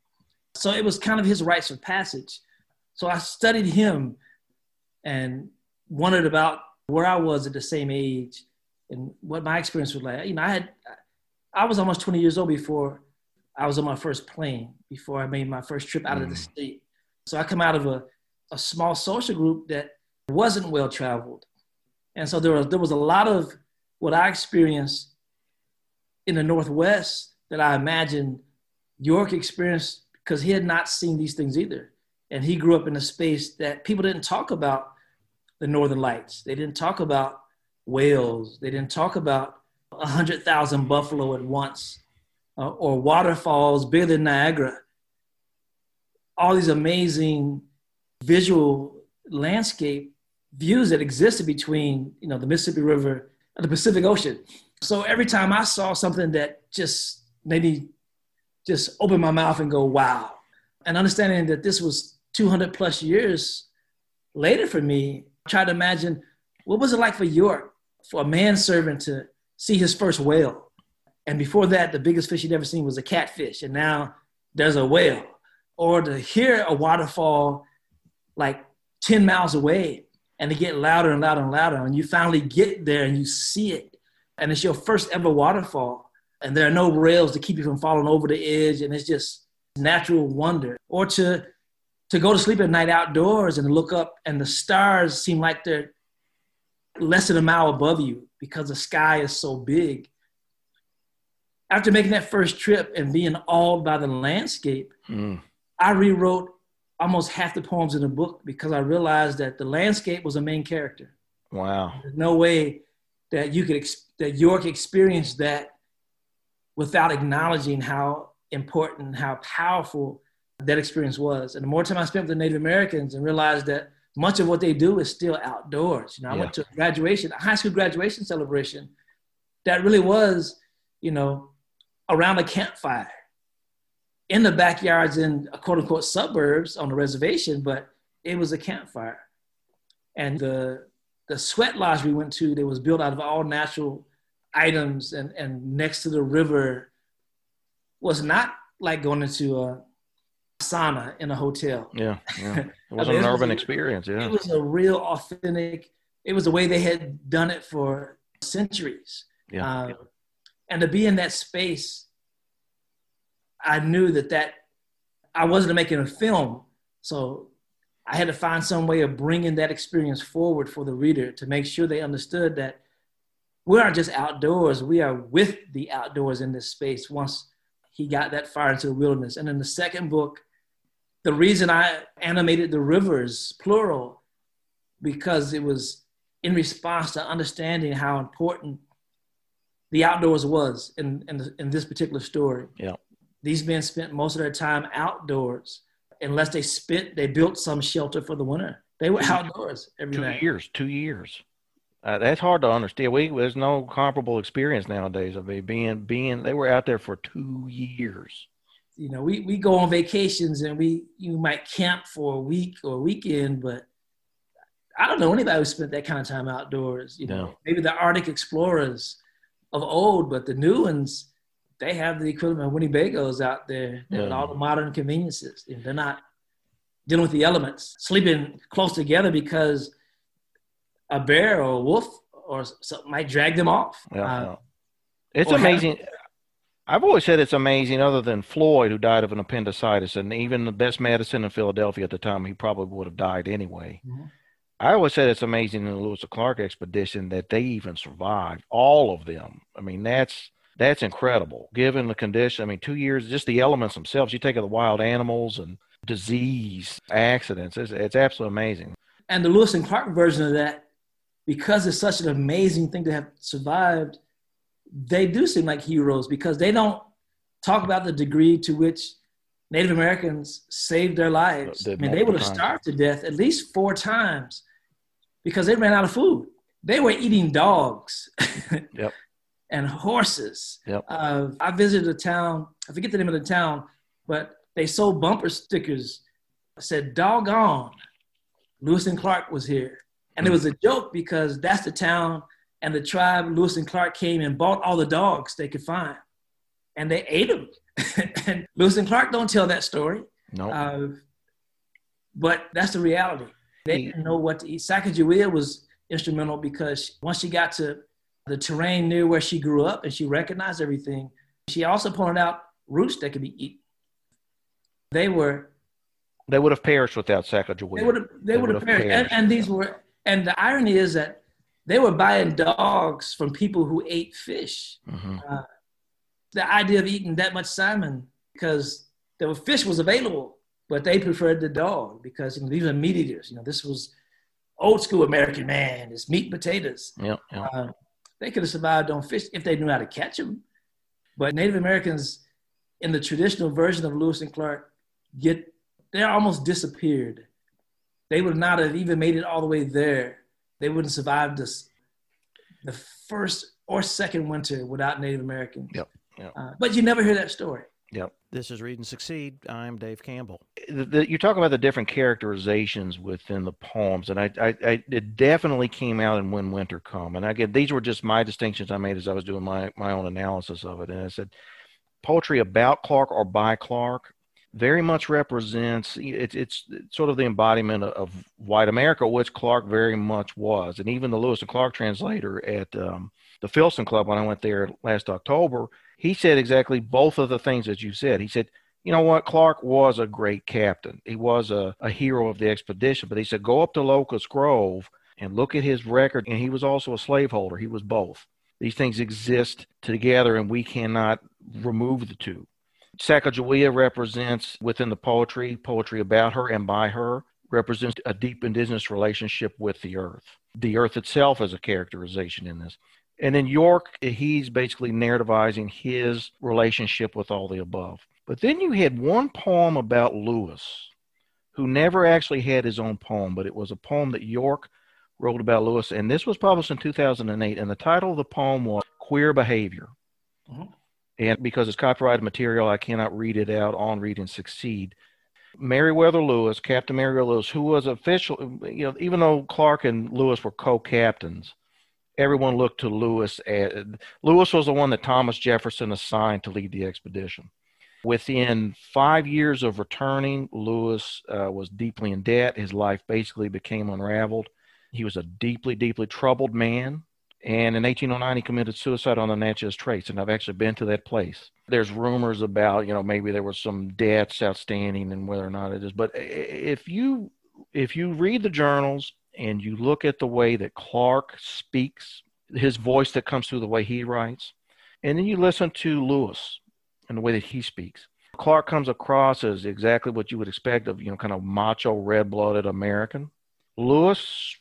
so it was kind of his rites of passage. So I studied him and wondered about where I was at the same age and what my experience was like. You know, I had, I was almost 20 years old before I was on my first plane, before I made my first trip out mm. of the mm. state. So I come out of a, a small social group that wasn't well traveled. And so there was, there was a lot of what I experienced in the Northwest that I imagined York experienced because he had not seen these things either. And he grew up in a space that people didn't talk about the Northern Lights. They didn't talk about whales. They didn't talk about 100,000 buffalo at once uh, or waterfalls bigger than Niagara. All these amazing visual landscape views that existed between you know the Mississippi River and the Pacific Ocean. So every time I saw something that just made me just open my mouth and go, wow. And understanding that this was 200 plus years later for me, I tried to imagine what was it like for York, for a manservant to see his first whale. And before that, the biggest fish he'd ever seen was a catfish. And now there's a whale. Or to hear a waterfall like 10 miles away and to get louder and louder and louder. And you finally get there and you see it. And it's your first ever waterfall. And there are no rails to keep you from falling over the edge. And it's just natural wonder. Or to to go to sleep at night outdoors and look up and the stars seem like they're less than a mile above you because the sky is so big. After making that first trip and being awed by the landscape, mm. I rewrote almost half the poems in the book because I realized that the landscape was a main character. Wow. There's no way that you could ex- that York experienced that without acknowledging how important, how powerful that experience was. And the more time I spent with the Native Americans and realized that much of what they do is still outdoors. You know, I yeah. went to a graduation, a high school graduation celebration that really was, you know, around a campfire in the backyards in uh, quote unquote suburbs on the reservation, but it was a campfire. And the the sweat lodge we went to, that was built out of all natural items and, and next to the river was not like going into a sauna in a hotel. Yeah, yeah. It was I mean, an it urban was experience. Yeah, it was a real authentic. It was the way they had done it for centuries. Yeah, yeah. and to be in that space, I knew that that I wasn't making a film, so I had to find some way of bringing that experience forward for the reader to make sure they understood that we aren't just outdoors; we are with the outdoors in this space. Once he got that far into the wilderness, and in the second book, the reason I animated the rivers, plural, because it was in response to understanding how important the outdoors was in, in, the, in this particular story. Yeah. These men spent most of their time outdoors. Unless they spent, they built some shelter for the winter. They were outdoors every two night. years, two years. Uh, that's hard to understand. We there's no comparable experience nowadays of being being. They were out there for two years you know, we, we go on vacations and we you might camp for a week or a weekend, but I don't know anybody who spent that kind of time outdoors. You know, no. maybe the Arctic explorers of old, but the new ones, they have the equivalent of Winnebagos out there yeah. with all the modern conveniences. Know, they're not dealing with the elements, sleeping close together because a bear or a wolf or something might drag them off. Yeah. Uh, it's amazing. Have, I've always said it's amazing, other than Floyd, who died of an appendicitis, and even the best medicine in Philadelphia at the time, he probably would have died anyway. Mm-hmm. I always said it's amazing in the Lewis and Clark expedition that they even survived, all of them. I mean, that's that's incredible given the condition. I mean, two years, just the elements themselves. You take of the wild animals and disease, accidents. It's, it's absolutely amazing. And the Lewis and Clark version of that, because it's such an amazing thing to have survived, they do seem like heroes because they don't talk about the degree to which Native Americans saved their lives. I mean, they would have starved to death at least four times because they ran out of food. They were eating dogs yep. and horses. Yep. Uh, I visited a town, I forget the name of the town, but they sold bumper stickers that said, Doggone, Lewis and Clark was here. And mm. it was a joke because that's the town and the tribe, Lewis and Clark, came and bought all the dogs they could find, and they ate them. and Lewis and Clark don't tell that story. No. Uh, but that's the reality. They didn't know what to eat. Sacagawea was instrumental because once she got to the terrain near where she grew up and she recognized everything, she also pointed out roots that could be eaten. They were. They would have perished without Sacagawea. They would have. They, they would have perished. perished. And, and these were. And the irony is that they were buying dogs from people who ate fish. Mm-hmm. Uh, the idea of eating that much salmon because the fish was available, but they preferred the dog because you know, these are meat eaters. You know, this was old school American man. It's meat and potatoes. Uh, they could have survived on fish if they knew how to catch them. But Native Americans, in the traditional version of Lewis and Clark, get they're almost disappeared. They would not have even made it all the way there. They wouldn't survive this the first or second winter without Native Americans. Yep. yep. Uh, but you never hear that story. Yep. This is Read and Succeed. I'm Dave Campbell. The, the, you talk about the different characterizations within the poems, and I, I, I, it definitely came out in When Winter Come. And again, these were just my distinctions I made as I was doing my, my own analysis of it. And I said, poetry about Clark or by Clark very much represents it's it's sort of the embodiment of, of, white America, which Clark very much was, and even the Lewis and Clark translator at um, the Filson Club when I went there last October, he said exactly both of the things that you said. He said, you know what, Clark was a great captain. He was a, a hero of the expedition, but he said, go up to Locust Grove and look at his record, and he was also a slaveholder. He was both. These things exist together, and we cannot remove the two. Sacagawea represents within the poetry, poetry about her and by her, represents a deep indigenous relationship with the earth. The earth itself is a characterization in this. And then York, he's basically narrativizing his relationship with all the above. But then you had one poem about Lewis, who never actually had his own poem, but it was a poem that York wrote about Lewis. And this was published in 2008. And the title of the poem was Queer Behavior. Mm-hmm and because it's copyrighted material, I cannot read it out on Read and Succeed. Meriwether Lewis, Captain Meriwether Lewis, who was official, you know, even though Clark and Lewis were co-captains, everyone looked to Lewis. As, Lewis was the one that Thomas Jefferson assigned to lead the expedition. Within five years of returning, Lewis uh, was deeply in debt. His life basically became unraveled. He was a deeply, deeply troubled man. And in 1809, he committed suicide on the Natchez Trace. And I've actually been to that place. There's rumors about, you know, maybe there was some debts outstanding and whether or not it is. But if you if you read the journals and you look at the way that Clark speaks, his voice that comes through the way he writes, and then you listen to Lewis and the way that he speaks, Clark comes across as exactly what you would expect of, you know, kind of macho, red blooded American. Lewis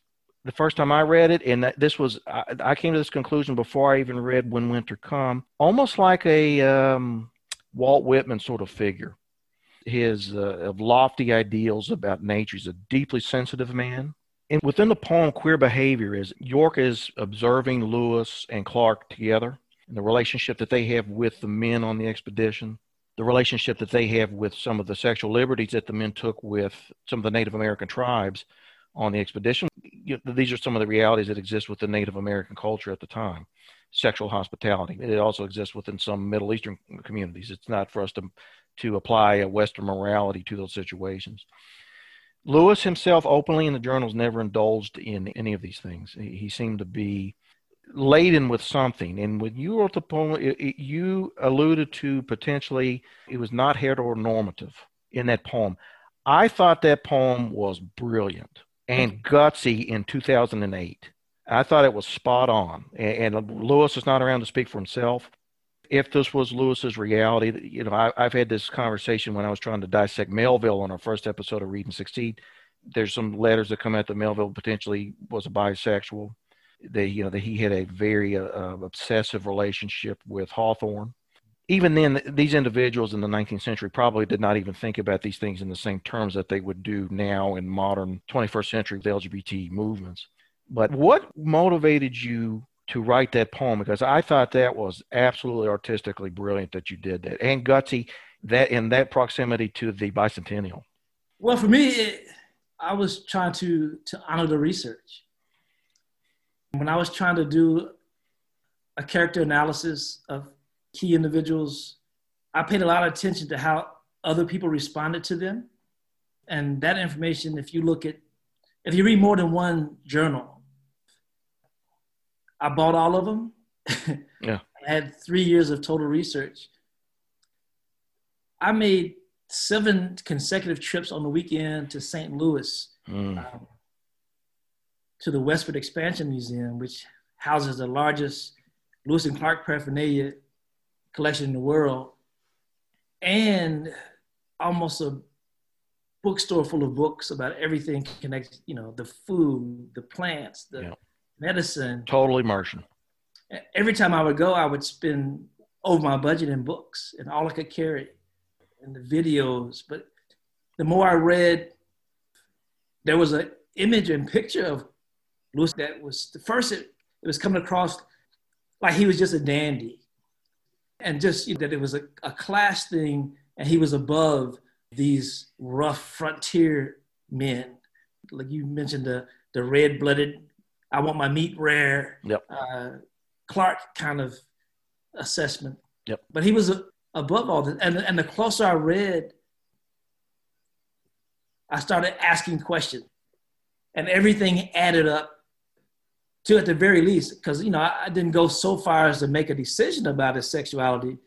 the first time I read it, and this was I, I, came to this conclusion before I even read When Winter Come, almost like a um, Walt Whitman sort of figure. His uh, lofty ideals about nature. He's a deeply sensitive man. And within the poem, Queer Behavior is York is observing Lewis and Clark together and the relationship that they have with the men on the expedition, the relationship that they have with some of the sexual liberties that the men took with some of the Native American tribes on the expedition. You know, these are some of the realities that exist within Native American culture at the time. Sexual hospitality. It also exists within some Middle Eastern communities. It's not for us to to apply a Western morality to those situations. Lewis himself, openly in the journals, never indulged in any of these things. He, he seemed to be laden with something. And when you wrote the poem, it, it, you alluded to potentially it was not heteronormative in that poem. I thought that poem was brilliant and Gutsy in 2008. I thought it was spot on. And, and, Lewis is not around to speak for himself. If this was Lewis's reality, you know, I, have had this conversation when I was trying to dissect Melville on our first episode of Read and Succeed. There's some letters that come out that Melville potentially was a bisexual. That you know that he had a very uh, obsessive relationship with Hawthorne even then, these individuals in the 19th century probably did not even think about these things in the same terms that they would do now in modern 21st century LGBT movements. But what motivated you to write that poem? Because I thought that was absolutely artistically brilliant that you did that, and gutsy that in that proximity to the bicentennial. Well, for me, I was trying to to honor the research. When I was trying to do a character analysis of key individuals, I paid a lot of attention to how other people responded to them. And that information, if you look at, if you read more than one journal, I bought all of them. Yeah. I had three years of total research. I made seven consecutive trips on the weekend to St. Louis mm. um, to the Westward Expansion Museum, which houses the largest Lewis and Clark paraphernalia collection in the world and almost a bookstore full of books about everything connected, you know, the food, the plants, the Yep. medicine. Totally immersion. Every time I would go, I would spend over my budget in books and all I could carry and the videos. But the more I read, there was an image and picture of Lewis that was the first it, it was coming across like he was just a dandy and just you know, that it was a, a class thing and he was above these rough frontier men like you mentioned the the red-blooded i want my meat rare Yep. uh, clark kind of assessment Yep. but he was above all this and, and the closer i read i started asking questions and everything added up to at the very least, because you know I, I didn't go so far as to make a decision about his sexuality,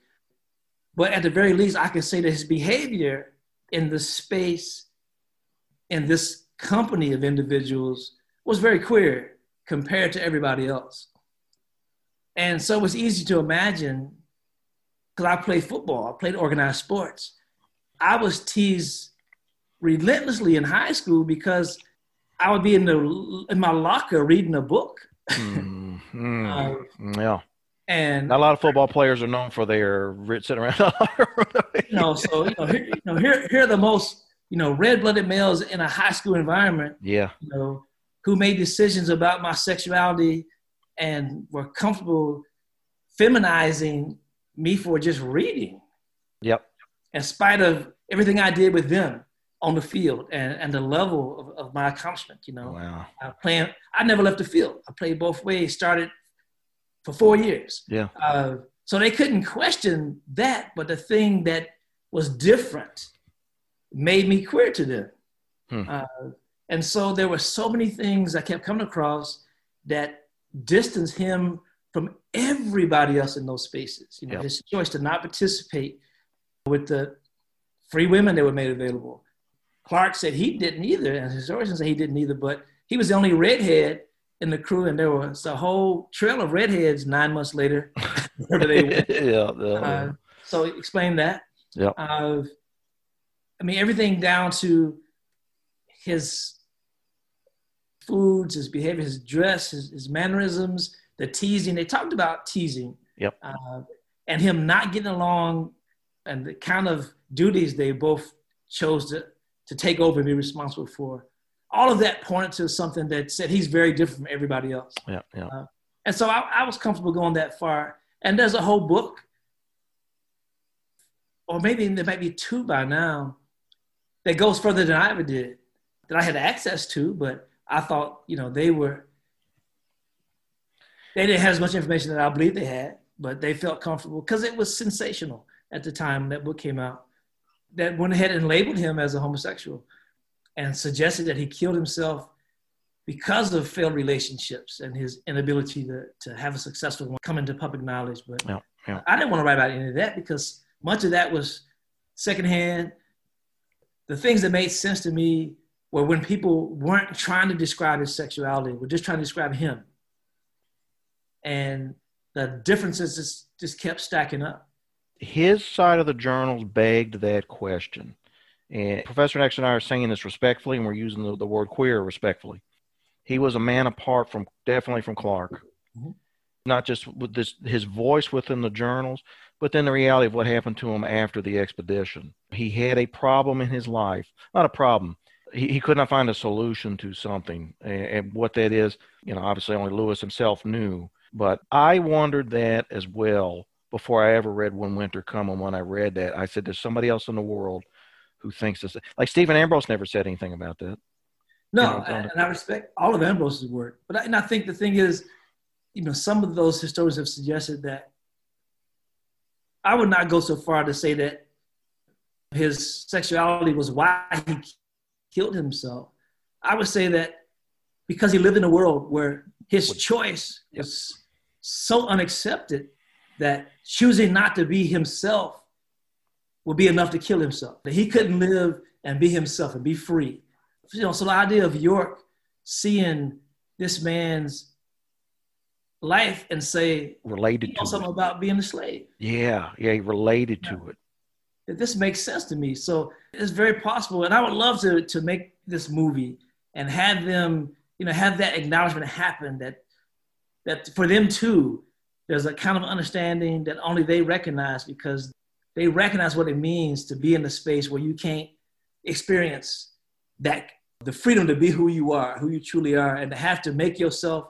but at the very least, I can say that his behavior in the space in this company of individuals was very queer compared to everybody else. And so it's easy to imagine, because I played football, I played organized sports. I was teased relentlessly in high school because I would be in the in my locker reading a book, Mm, mm, Uh, yeah. and Not a lot of football players are known for their sitting around. you know, so you know, here, you know, here, here are the most you know red-blooded males in a high school environment, yeah. you know, who made decisions about my sexuality and were comfortable feminizing me for just reading, Yep. in spite of everything I did with them on the field and, and the level of, of my accomplishment. You know, Wow. I playing. I never left the field. I played both ways. Started for four years. Yeah. Uh, so they couldn't question that, but the thing that was different made me queer to them. Hmm. Uh, and so there were so many things I kept coming across that distanced him from everybody else in those spaces. You know, Yep. his choice to not participate with the free women that were made available. Clark said he didn't either, and his historians say he didn't either, but he was the only redhead in the crew, and there was a whole trail of redheads nine months later, wherever they went. yeah. yeah. Uh, so explain that. Yep. Uh, I mean, everything down to his foods, his behavior, his dress, his, his mannerisms, the teasing. They talked about teasing. Yep. Uh, and him not getting along and the kind of duties they both chose to, to take over and be responsible for. All of that pointed to something that said he's very different from everybody else. yeah. Yeah. Uh, and so I, I was comfortable going that far. And there's a whole book, or maybe there might be two by now, that goes further than I ever did, that I had access to, but I thought, you know, they were, they didn't have as much information that I believe they had, but they felt comfortable because it was sensational at the time that book came out. That went ahead and labeled him as a homosexual and suggested that he killed himself because of failed relationships and his inability to, to have a successful one come into public knowledge. But Yeah, yeah. I didn't want to write about any of that because much of that was secondhand. The things that made sense to me were when people weren't trying to describe his sexuality, were just trying to describe him. And the differences just, just kept stacking up. His side of the journals begged that question. And Professor X and I are saying this respectfully, and we're using the, the word queer respectfully. He was a man apart from definitely from Clark, Mhm. not just with this his voice within the journals, but then the reality of what happened to him after the expedition. He had a problem in his life, not a problem. He, he could not find a solution to something, and, and what that is, you know, obviously only Lewis himself knew. But I wondered that as well before I ever read When Winter Come. And when I read that, I said, "There's somebody else in the world who thinks this." Like Stephen Ambrose never said anything about that. No, You know, and and I respect all of Ambrose's work, but I, and I think the thing is, you know, some of those historians have suggested that I would not go so far to say that his sexuality was why he killed himself. I would say that because he lived in a world where his choice was so unaccepted that choosing not to be himself would be enough to kill himself. That he couldn't live and be himself and be free. You know, so the idea of York seeing this man's life and say, Related you know to something it. about being a slave. Yeah, yeah, he related to it. this makes sense to me. So it's very possible. And I would love to, to make this movie and have them, you know, have that acknowledgement happen that, that for them too, there's a kind of understanding that only they recognize because they recognize what it means to be in a space where you can't experience that the freedom to be who you are, who you truly are, and to have to make yourself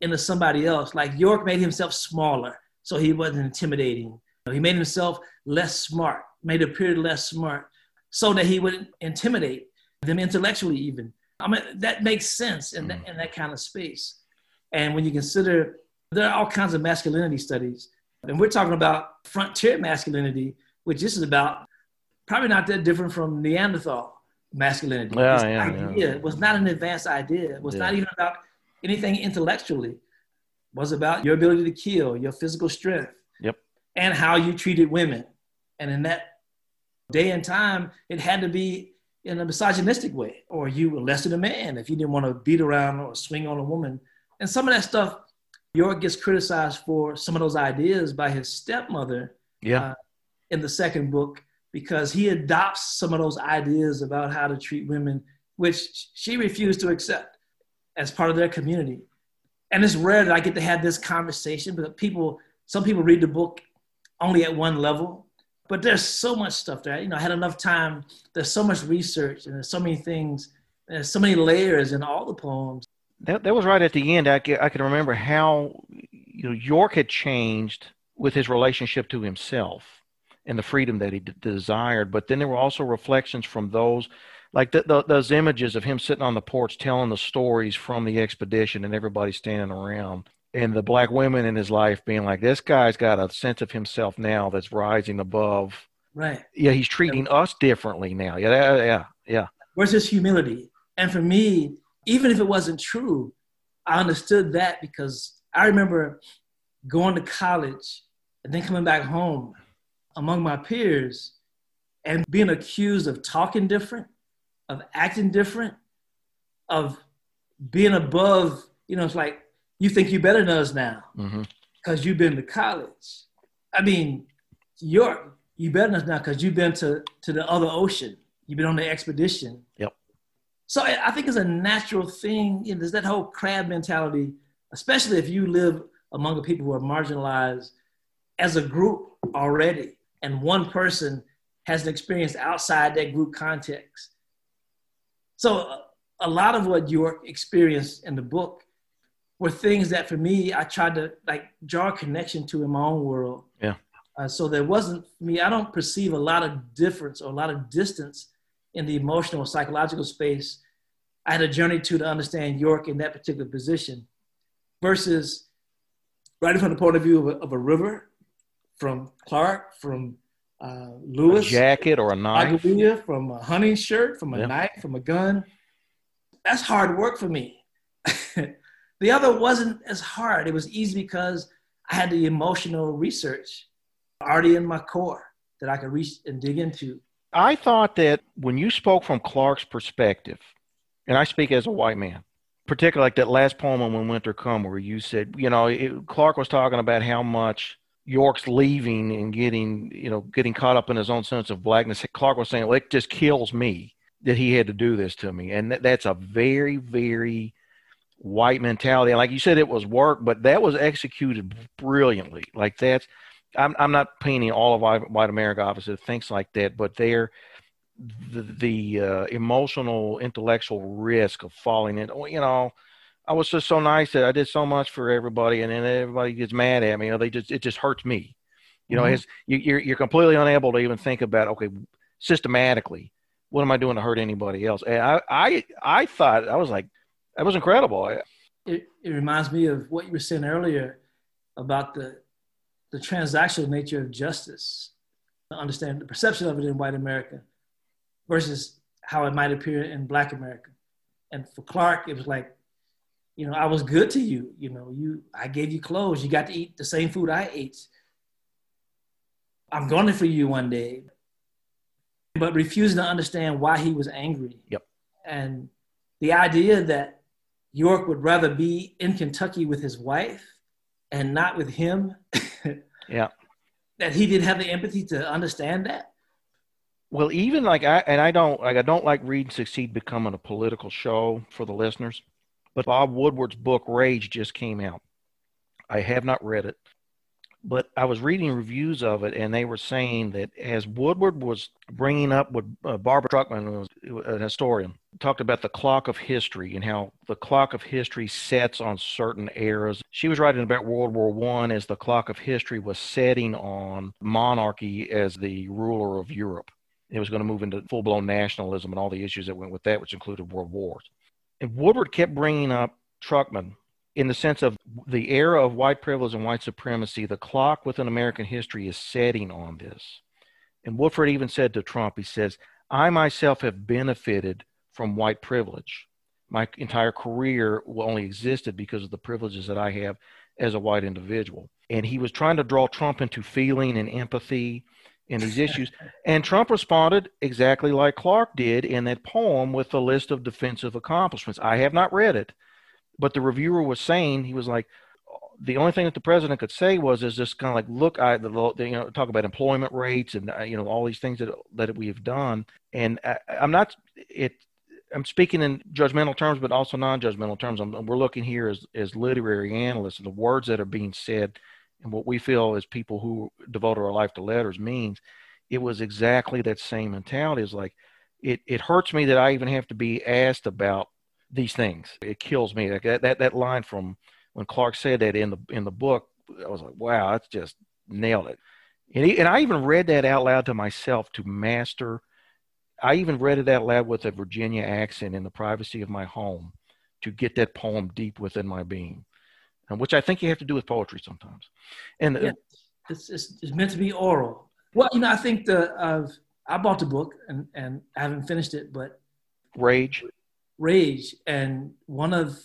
into somebody else. Like York made himself smaller so he wasn't intimidating. He made himself less smart, made appear less smart so that he wouldn't intimidate them intellectually even. I mean, that makes sense in, that, mm. in that kind of space. And when you consider there are all kinds of masculinity studies, and we're talking about frontier masculinity, which this is about probably not that different from Neanderthal masculinity. Yeah, this yeah, idea yeah. was not an advanced idea. It was Yeah. not even about anything intellectually. It was about your ability to kill, your physical strength, Yep. and how you treated women. And in that day and time, it had to be in a misogynistic way, or you were less than a man if you didn't want to beat around or swing on a woman. And some of that stuff, York gets criticized for some of those ideas by his stepmother Yeah. Uh, in the second book because he adopts some of those ideas about how to treat women, which she refused to accept as part of their community. And it's rare that I get to have this conversation, but people, some people read the book only at one level. But there's so much stuff there. You know, I had enough time. There's so much research and there's so many things. and There's so many layers in all the poems. That, that was right at the end. I can, I can remember how you know York had changed with his relationship to himself and the freedom that he d- desired. But then there were also reflections from those, like th- th- those images of him sitting on the porch telling the stories from the expedition and everybody standing around. And the black women in his life being like, this guy's got a sense of himself now that's rising above. Right. Yeah, he's treating us differently now. Yeah, yeah, yeah, yeah. Where's his humility? And for me, even if it wasn't true, I understood that because I remember going to college and then coming back home among my peers and being accused of talking different, of acting different, of being above, you know, it's like, you think you're better than us now mm-hmm. because you've been to college. I mean, you're you better than us now because you've been to, to the other ocean. You've been on the expedition. Yep. So I I think it's a natural thing. You know, there's that whole crab mentality, especially if you live among the people who are marginalized as a group already, and one person has an experience outside that group context. So a- a lot of what York experienced in the book were things that for me I tried to like draw a connection to in my own world. Yeah. Uh, so there wasn't for me. I don't perceive a lot of difference or a lot of distance in the emotional or psychological space. I had a journey to to understand York in that particular position, versus writing from the point of view of a, of a river, from Clark, from uh, A Lewis, jacket or a knife. Hallelujah, from a hunting shirt, from a Yeah. knife, from a gun. That's hard work for me. the other wasn't as hard. It was easy because I had the emotional research already in my core that I could reach and dig into. I thought that when you spoke from Clark's perspective, and I speak as a white man, particularly like that last poem on When Winter Come, where you said, you know, it, Clark was talking about how much York's leaving and getting, you know, getting caught up in his own sense of blackness. Clark was saying, well, it just kills me that he had to do this to me. And that, that's a very, very white mentality. And like you said, it was work, but that was executed brilliantly. Like that's, I'm, I'm not painting all of white, America opposite thinks like that, but they're the, the uh, emotional, intellectual risk of falling in. You know, I was just so nice that I did so much for everybody, and then everybody gets mad at me. You know, they just it just hurts me. You know, Mhm. it's, you, you're you're completely unable to even think about okay, systematically, what am I doing to hurt anybody else? And I I I thought I was like that was incredible. It, it reminds me of what you were saying earlier about the, the transactional nature of justice, understand the perception of it in white America versus how it might appear in black America. And for Clark, it was like, you know, I was good to you. You know, you I gave you clothes. You got to eat the same food I ate. I'm going to for you one day. But refusing to understand why he was angry. Yep. And the idea that York would rather be in Kentucky with his wife and not with him. Yeah. That he didn't have the empathy to understand that. Well, even like I and I don't like I don't like Read and Succeed becoming a political show for the listeners. But Bob Woodward's book Rage just came out. I have not read it, but I was reading reviews of it, and they were saying that as Woodward was bringing up what uh, Barbara Tuchman was an historian, talked about the clock of history and how the clock of history sets on certain eras. She was writing about World War One as the clock of history was setting on monarchy as the ruler of Europe. It was going to move into full blown nationalism and all the issues that went with that, which included world wars. And Woodward kept bringing up Tuchman in the sense of the era of white privilege and white supremacy. The clock within American history is setting on this. And Woodward even said to Trump, he says, I myself have benefited from white privilege. My entire career only existed because of the privileges that I have as a white individual. And he was trying to draw Trump into feeling and empathy in these issues. And Trump responded exactly like Clark did in that poem with the list of defensive accomplishments. I have not read it, but the reviewer was saying he was like, the only thing that the president could say was, is just kind of like, look, I, the, you know, talk about employment rates and, uh, you know, all these things that, that we have done. And I, I'm not, it, I'm speaking in judgmental terms, but also non-judgmental terms. I'm, we're looking here as, as literary analysts and the words that are being said and what we feel as people who devote our life to letters means it was exactly that same mentality. Is like it, it hurts me that i even have to be asked about these things. It kills me. Like that, that that line from when Clark said that in the in the book i was like wow that's just nailed it. And, he, and i even read that out loud to myself to master. I even read it out loud with a virginia accent in the privacy of my home to get that poem deep within my being which I think you have to do with poetry sometimes. And yeah, it's, it's, it's, meant to be oral. Well, you know, I think the uh, I bought the book and, and I haven't finished it, but Rage. Rage. And one of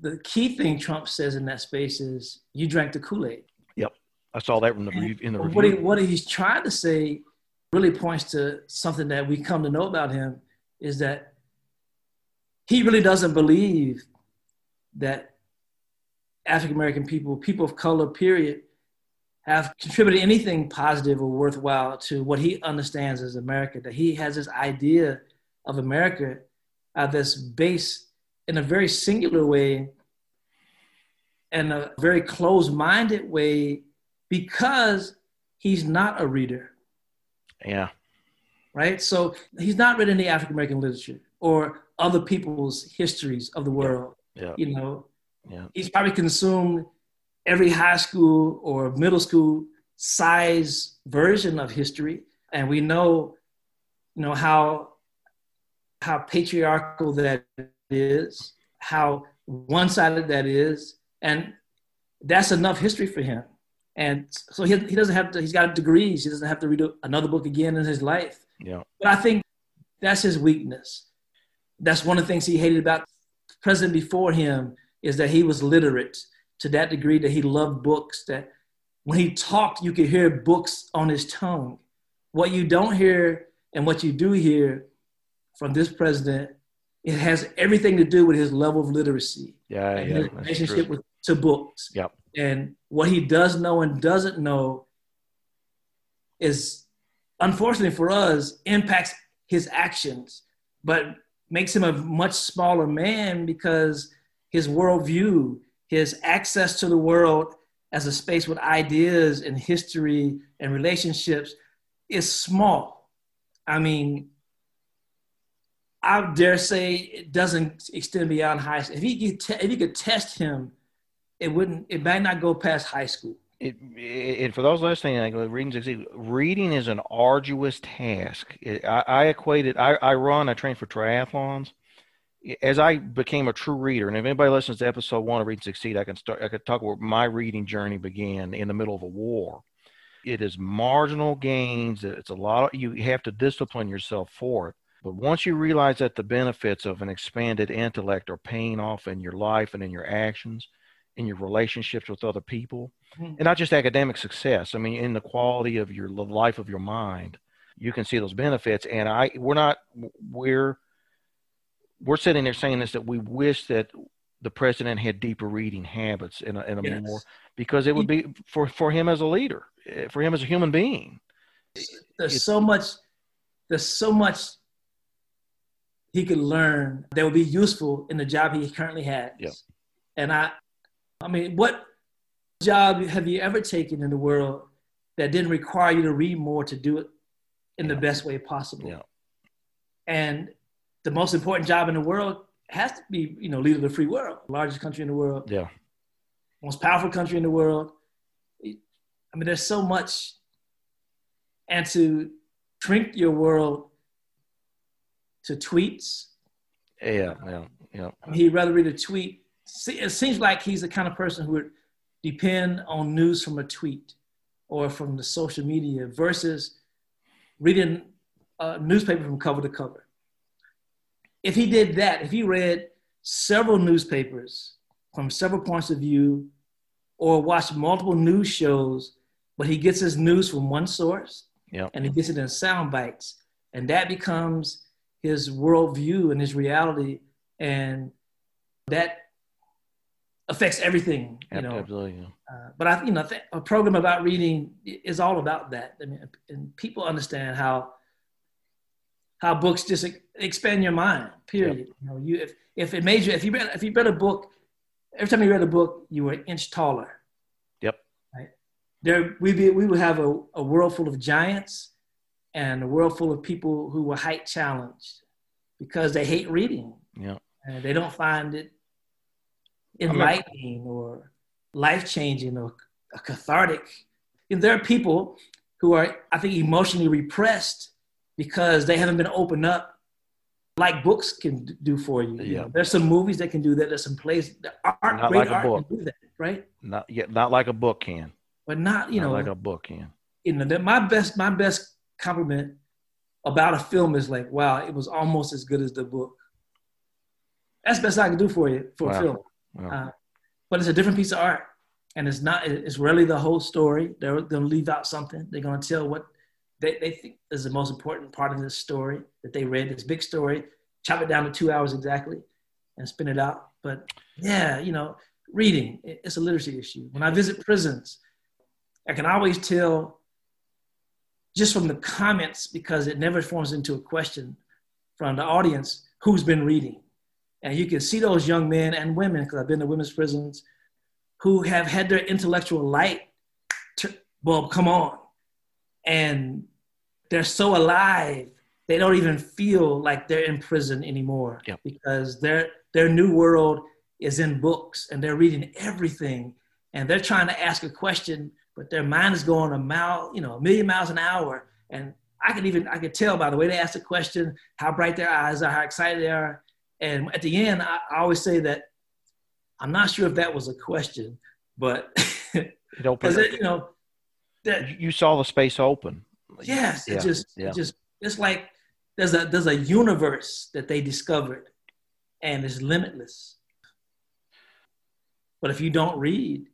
the key thing Trump says in that space is you drank the Kool-Aid. Yep. I saw that in the, in the review. What, he, what he's trying to say really points to something that we come to know about him is that he really doesn't believe that African American people, people of color, period, have contributed anything positive or worthwhile to what he understands as America. That he has this idea of America uh, that's based in a very singular way and a very closed minded way because he's not a reader. Yeah. Right? So he's not read any African American literature or other people's histories of the world. Yeah. yeah. You know, yeah. He's probably consumed every high school or middle school size version of history. And we know, you know, how how patriarchal that is, how one-sided that is, and that's enough history for him. And so he, he doesn't have to, he's got degrees. He doesn't have to read another book again in his life. Yeah. But I think that's his weakness. That's one of the things he hated about the president before him is that he was literate to that degree that he loved books, that when he talked, you could hear books on his tongue. What you don't hear and what you do hear from this president, it has everything to do with his level of literacy. Yeah, and yeah. His relationship with, to books. Yep. And what he does know and doesn't know is, unfortunately for us, impacts his actions, but makes him a much smaller man because his worldview, his access to the world as a space with ideas and history and relationships is small. I mean, I dare say it doesn't extend beyond high school. If he could, te- if he could test him, it wouldn't. It might not go past high school. It, it, for those listening, like reading, reading is an arduous task. It, I, I equate it. I, I run. I train for triathlons, as I became a true reader, and if anybody listens to episode one of Read and Succeed, I can start. I could talk about my reading journey began in the middle of a war. It is marginal gains. It's a lot. Of, you have to discipline yourself for it. But once you realize that the benefits of an expanded intellect are paying off in your life and in your actions, in your relationships with other people, mm-hmm. and not just academic success. I mean, in the quality of your life of your mind, you can see those benefits. And I, we're not, we're we're sitting there saying this that we wish that the president had deeper reading habits in a, in a yes. more because it would be for for him as a leader, eh, for him as a human being. There's so much there's so much he could learn that would be useful in the job he currently has. Yep. And I, I mean, what job have you ever taken in the world that didn't require you to read more to do it in the best way possible? Yeah. And the most important job in the world has to be, you know, leader of the free world, largest country in the world, Yeah. most powerful country in the world. I mean, there's so much, and to shrink your world to tweets. Yeah. Yeah. Yeah. I mean, he'd rather read a tweet. See, It seems like he's the kind of person who would depend on news from a tweet or from the social media versus reading a newspaper from cover to cover. If he did that, if he read several newspapers from several points of view or watched multiple news shows, but he gets his news from one source Yeah. and he gets it in sound bites, and that becomes his worldview and his reality, and that affects everything. You know, Absolutely. yeah. uh, but I, you know, a program about reading is all about that. I mean, and people understand how how books just expand your mind. Period. You know, you if if it made you if you read if you read a book, every time you read a book, you were an inch taller. Yep. Right. There we be we would have a, a world full of giants and a world full of people who were height challenged because they hate reading Yeah. and they don't find it mean- enlightening or life changing or cathartic. And there are people who are, I think, emotionally repressed because they haven't been opened up like books can do for you. you Yeah. know, there's some movies that can do that. There's some plays that aren't great like a art book. can do that, right? Not yet. Not like a book can. But not, you not know, like a book can. you know, that my best, my best compliment about a film is like, wow, it was almost as good as the book. That's the best I can do for you for Wow. a film. Wow. Uh, but it's a different piece of art, and it's not. It's rarely the whole story. They're going to leave out something. They're going to tell what they, they think is the most important part of this story that they read. This big story, chop it down to two hours exactly, and spin it out. But yeah, you know, reading it's a literacy issue. When I visit prisons, I can always tell just from the comments because it never forms into a question from the audience who's been reading. And you can see those young men and women, because I've been to women's prisons, who have had their intellectual light bulb come on. And they're so alive, they don't even feel like they're in prison anymore Yep. because their, their new world is in books and they're reading everything. And they're trying to ask a question, but their mind is going a mile, you know, a million miles an hour. And I can even, I could tell by the way they ask the question, how bright their eyes are, how excited they are. And at the end, I, I always say that I'm not sure if that was a question, but It opened. because you know, that you saw the space open. Yes, Yeah, it just, yeah. it just, it's like there's a there's a universe that they discovered, and it's limitless. But if you don't read,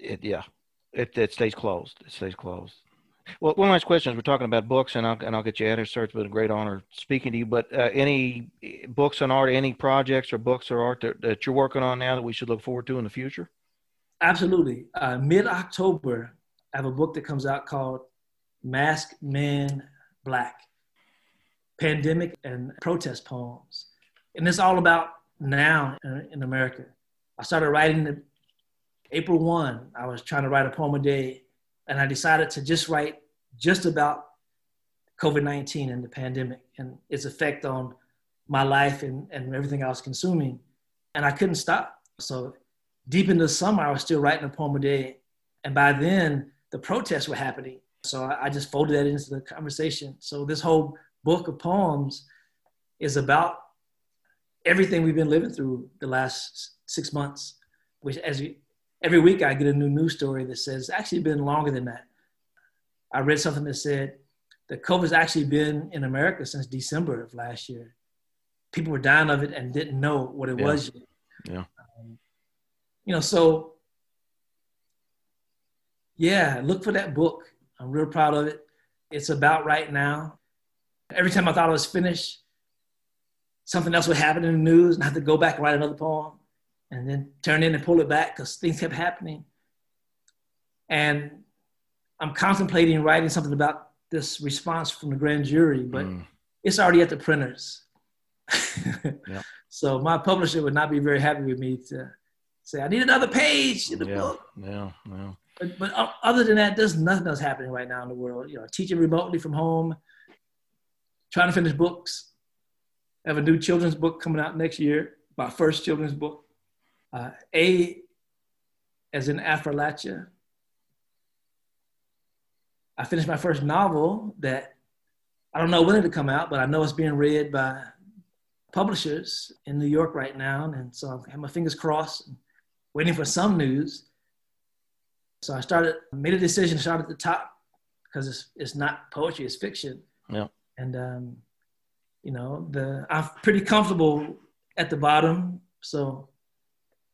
It, yeah, it, it stays closed. It stays closed. Well, one last question. is We're talking about books, and I'll and I'll get you out of here, sir. It's been a great honor speaking to you. But uh, any books on art, any projects or books or art that, that you're working on now that we should look forward to in the future? Absolutely. Uh, Mid October, I have a book that comes out called Masked Man Black Pandemic and Protest Poems. And it's all about now in, America. I started writing in April 1. I was trying to write a poem a day, and I decided to just write just about COVID 19 and the pandemic and its effect on my life and, and everything I was consuming. And I couldn't stop. So deep into the summer, I was still writing a poem a day. And by then, the protests were happening. So I, I just folded that into the conversation. So this whole book of poems is about everything we've been living through the last six months, which as you, every week I get a new news story that says it's actually been longer than that. I read something that said that COVID's actually been in America since December of last year. People were dying of it and didn't know what it Yeah. was yet Yeah. Um, you know, so yeah, look for that book. I'm real proud of it. It's about right now. Every time I thought I was finished, something else would happen in the news and I had to go back and write another poem and then turn in and pull it back because things kept happening. And I'm contemplating writing something about this response from the grand jury, but mm. it's already at the printers. yep. So my publisher would not be very happy with me to say, I need another page in the yeah, book. Yeah, yeah. But, but other than that, there's nothing else happening right now in the world. You know, teaching remotely from home, trying to finish books. I have a new children's book coming out next year, my first children's book. Uh, a as in Affrilachian. I finished my first novel that I don't know when it'll come out, but I know it's being read by publishers in New York right now. And so I have my fingers crossed, waiting for some news. So I started, made a decision to start at the top because it's, it's not poetry, it's fiction. Yeah. And, um, you know, the, I'm pretty comfortable at the bottom. So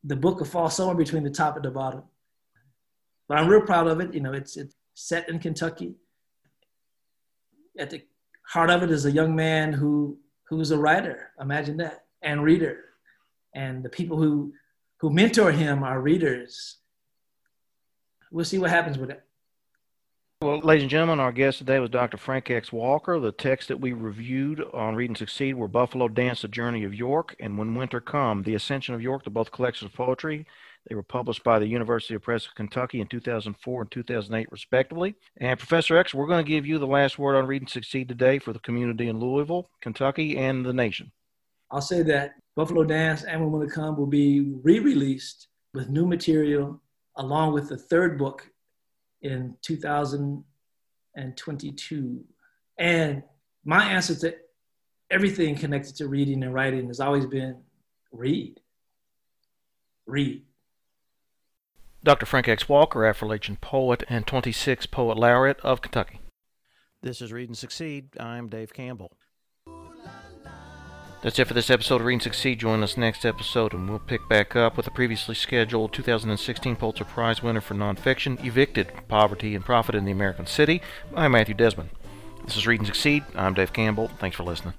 the book will fall somewhere between the top and the bottom. But I'm real proud of it. You know, it's, it's set in Kentucky. At the heart of it is a young man who who's a writer. Imagine that, and reader, and the people who who mentor him are readers. We'll see what happens with it. Well, ladies and gentlemen, our guest today was Dr. Frank X. Walker. The texts that we reviewed on Read and Succeed were Buffalo Dance, The Journey of York, and When Winter Come, The Ascension of York, They're both collections of poetry. They were published by the University of Press of Kentucky in 2004 and 2008, respectively. And Professor X, we're going to give you the last word on Read and Succeed today for the community in Louisville, Kentucky, and the nation. I'll say that Buffalo Dance and When Winter Come will be re released with new material along with the third book in 2022. And my answer to everything connected to reading and writing has always been read. Read. Dr. Frank X. Walker, Affrilachian poet and 26 Poet Laureate of Kentucky. This is Read and Succeed. I'm Dave Campbell. That's it for this episode of Read and Succeed. Join us next episode, and we'll pick back up with the previously scheduled 2016 Pulitzer Prize winner for nonfiction, Evicted Poverty and Profit in the American City, by Matthew Desmond. This is Read and Succeed. I'm Dave Campbell. Thanks for listening.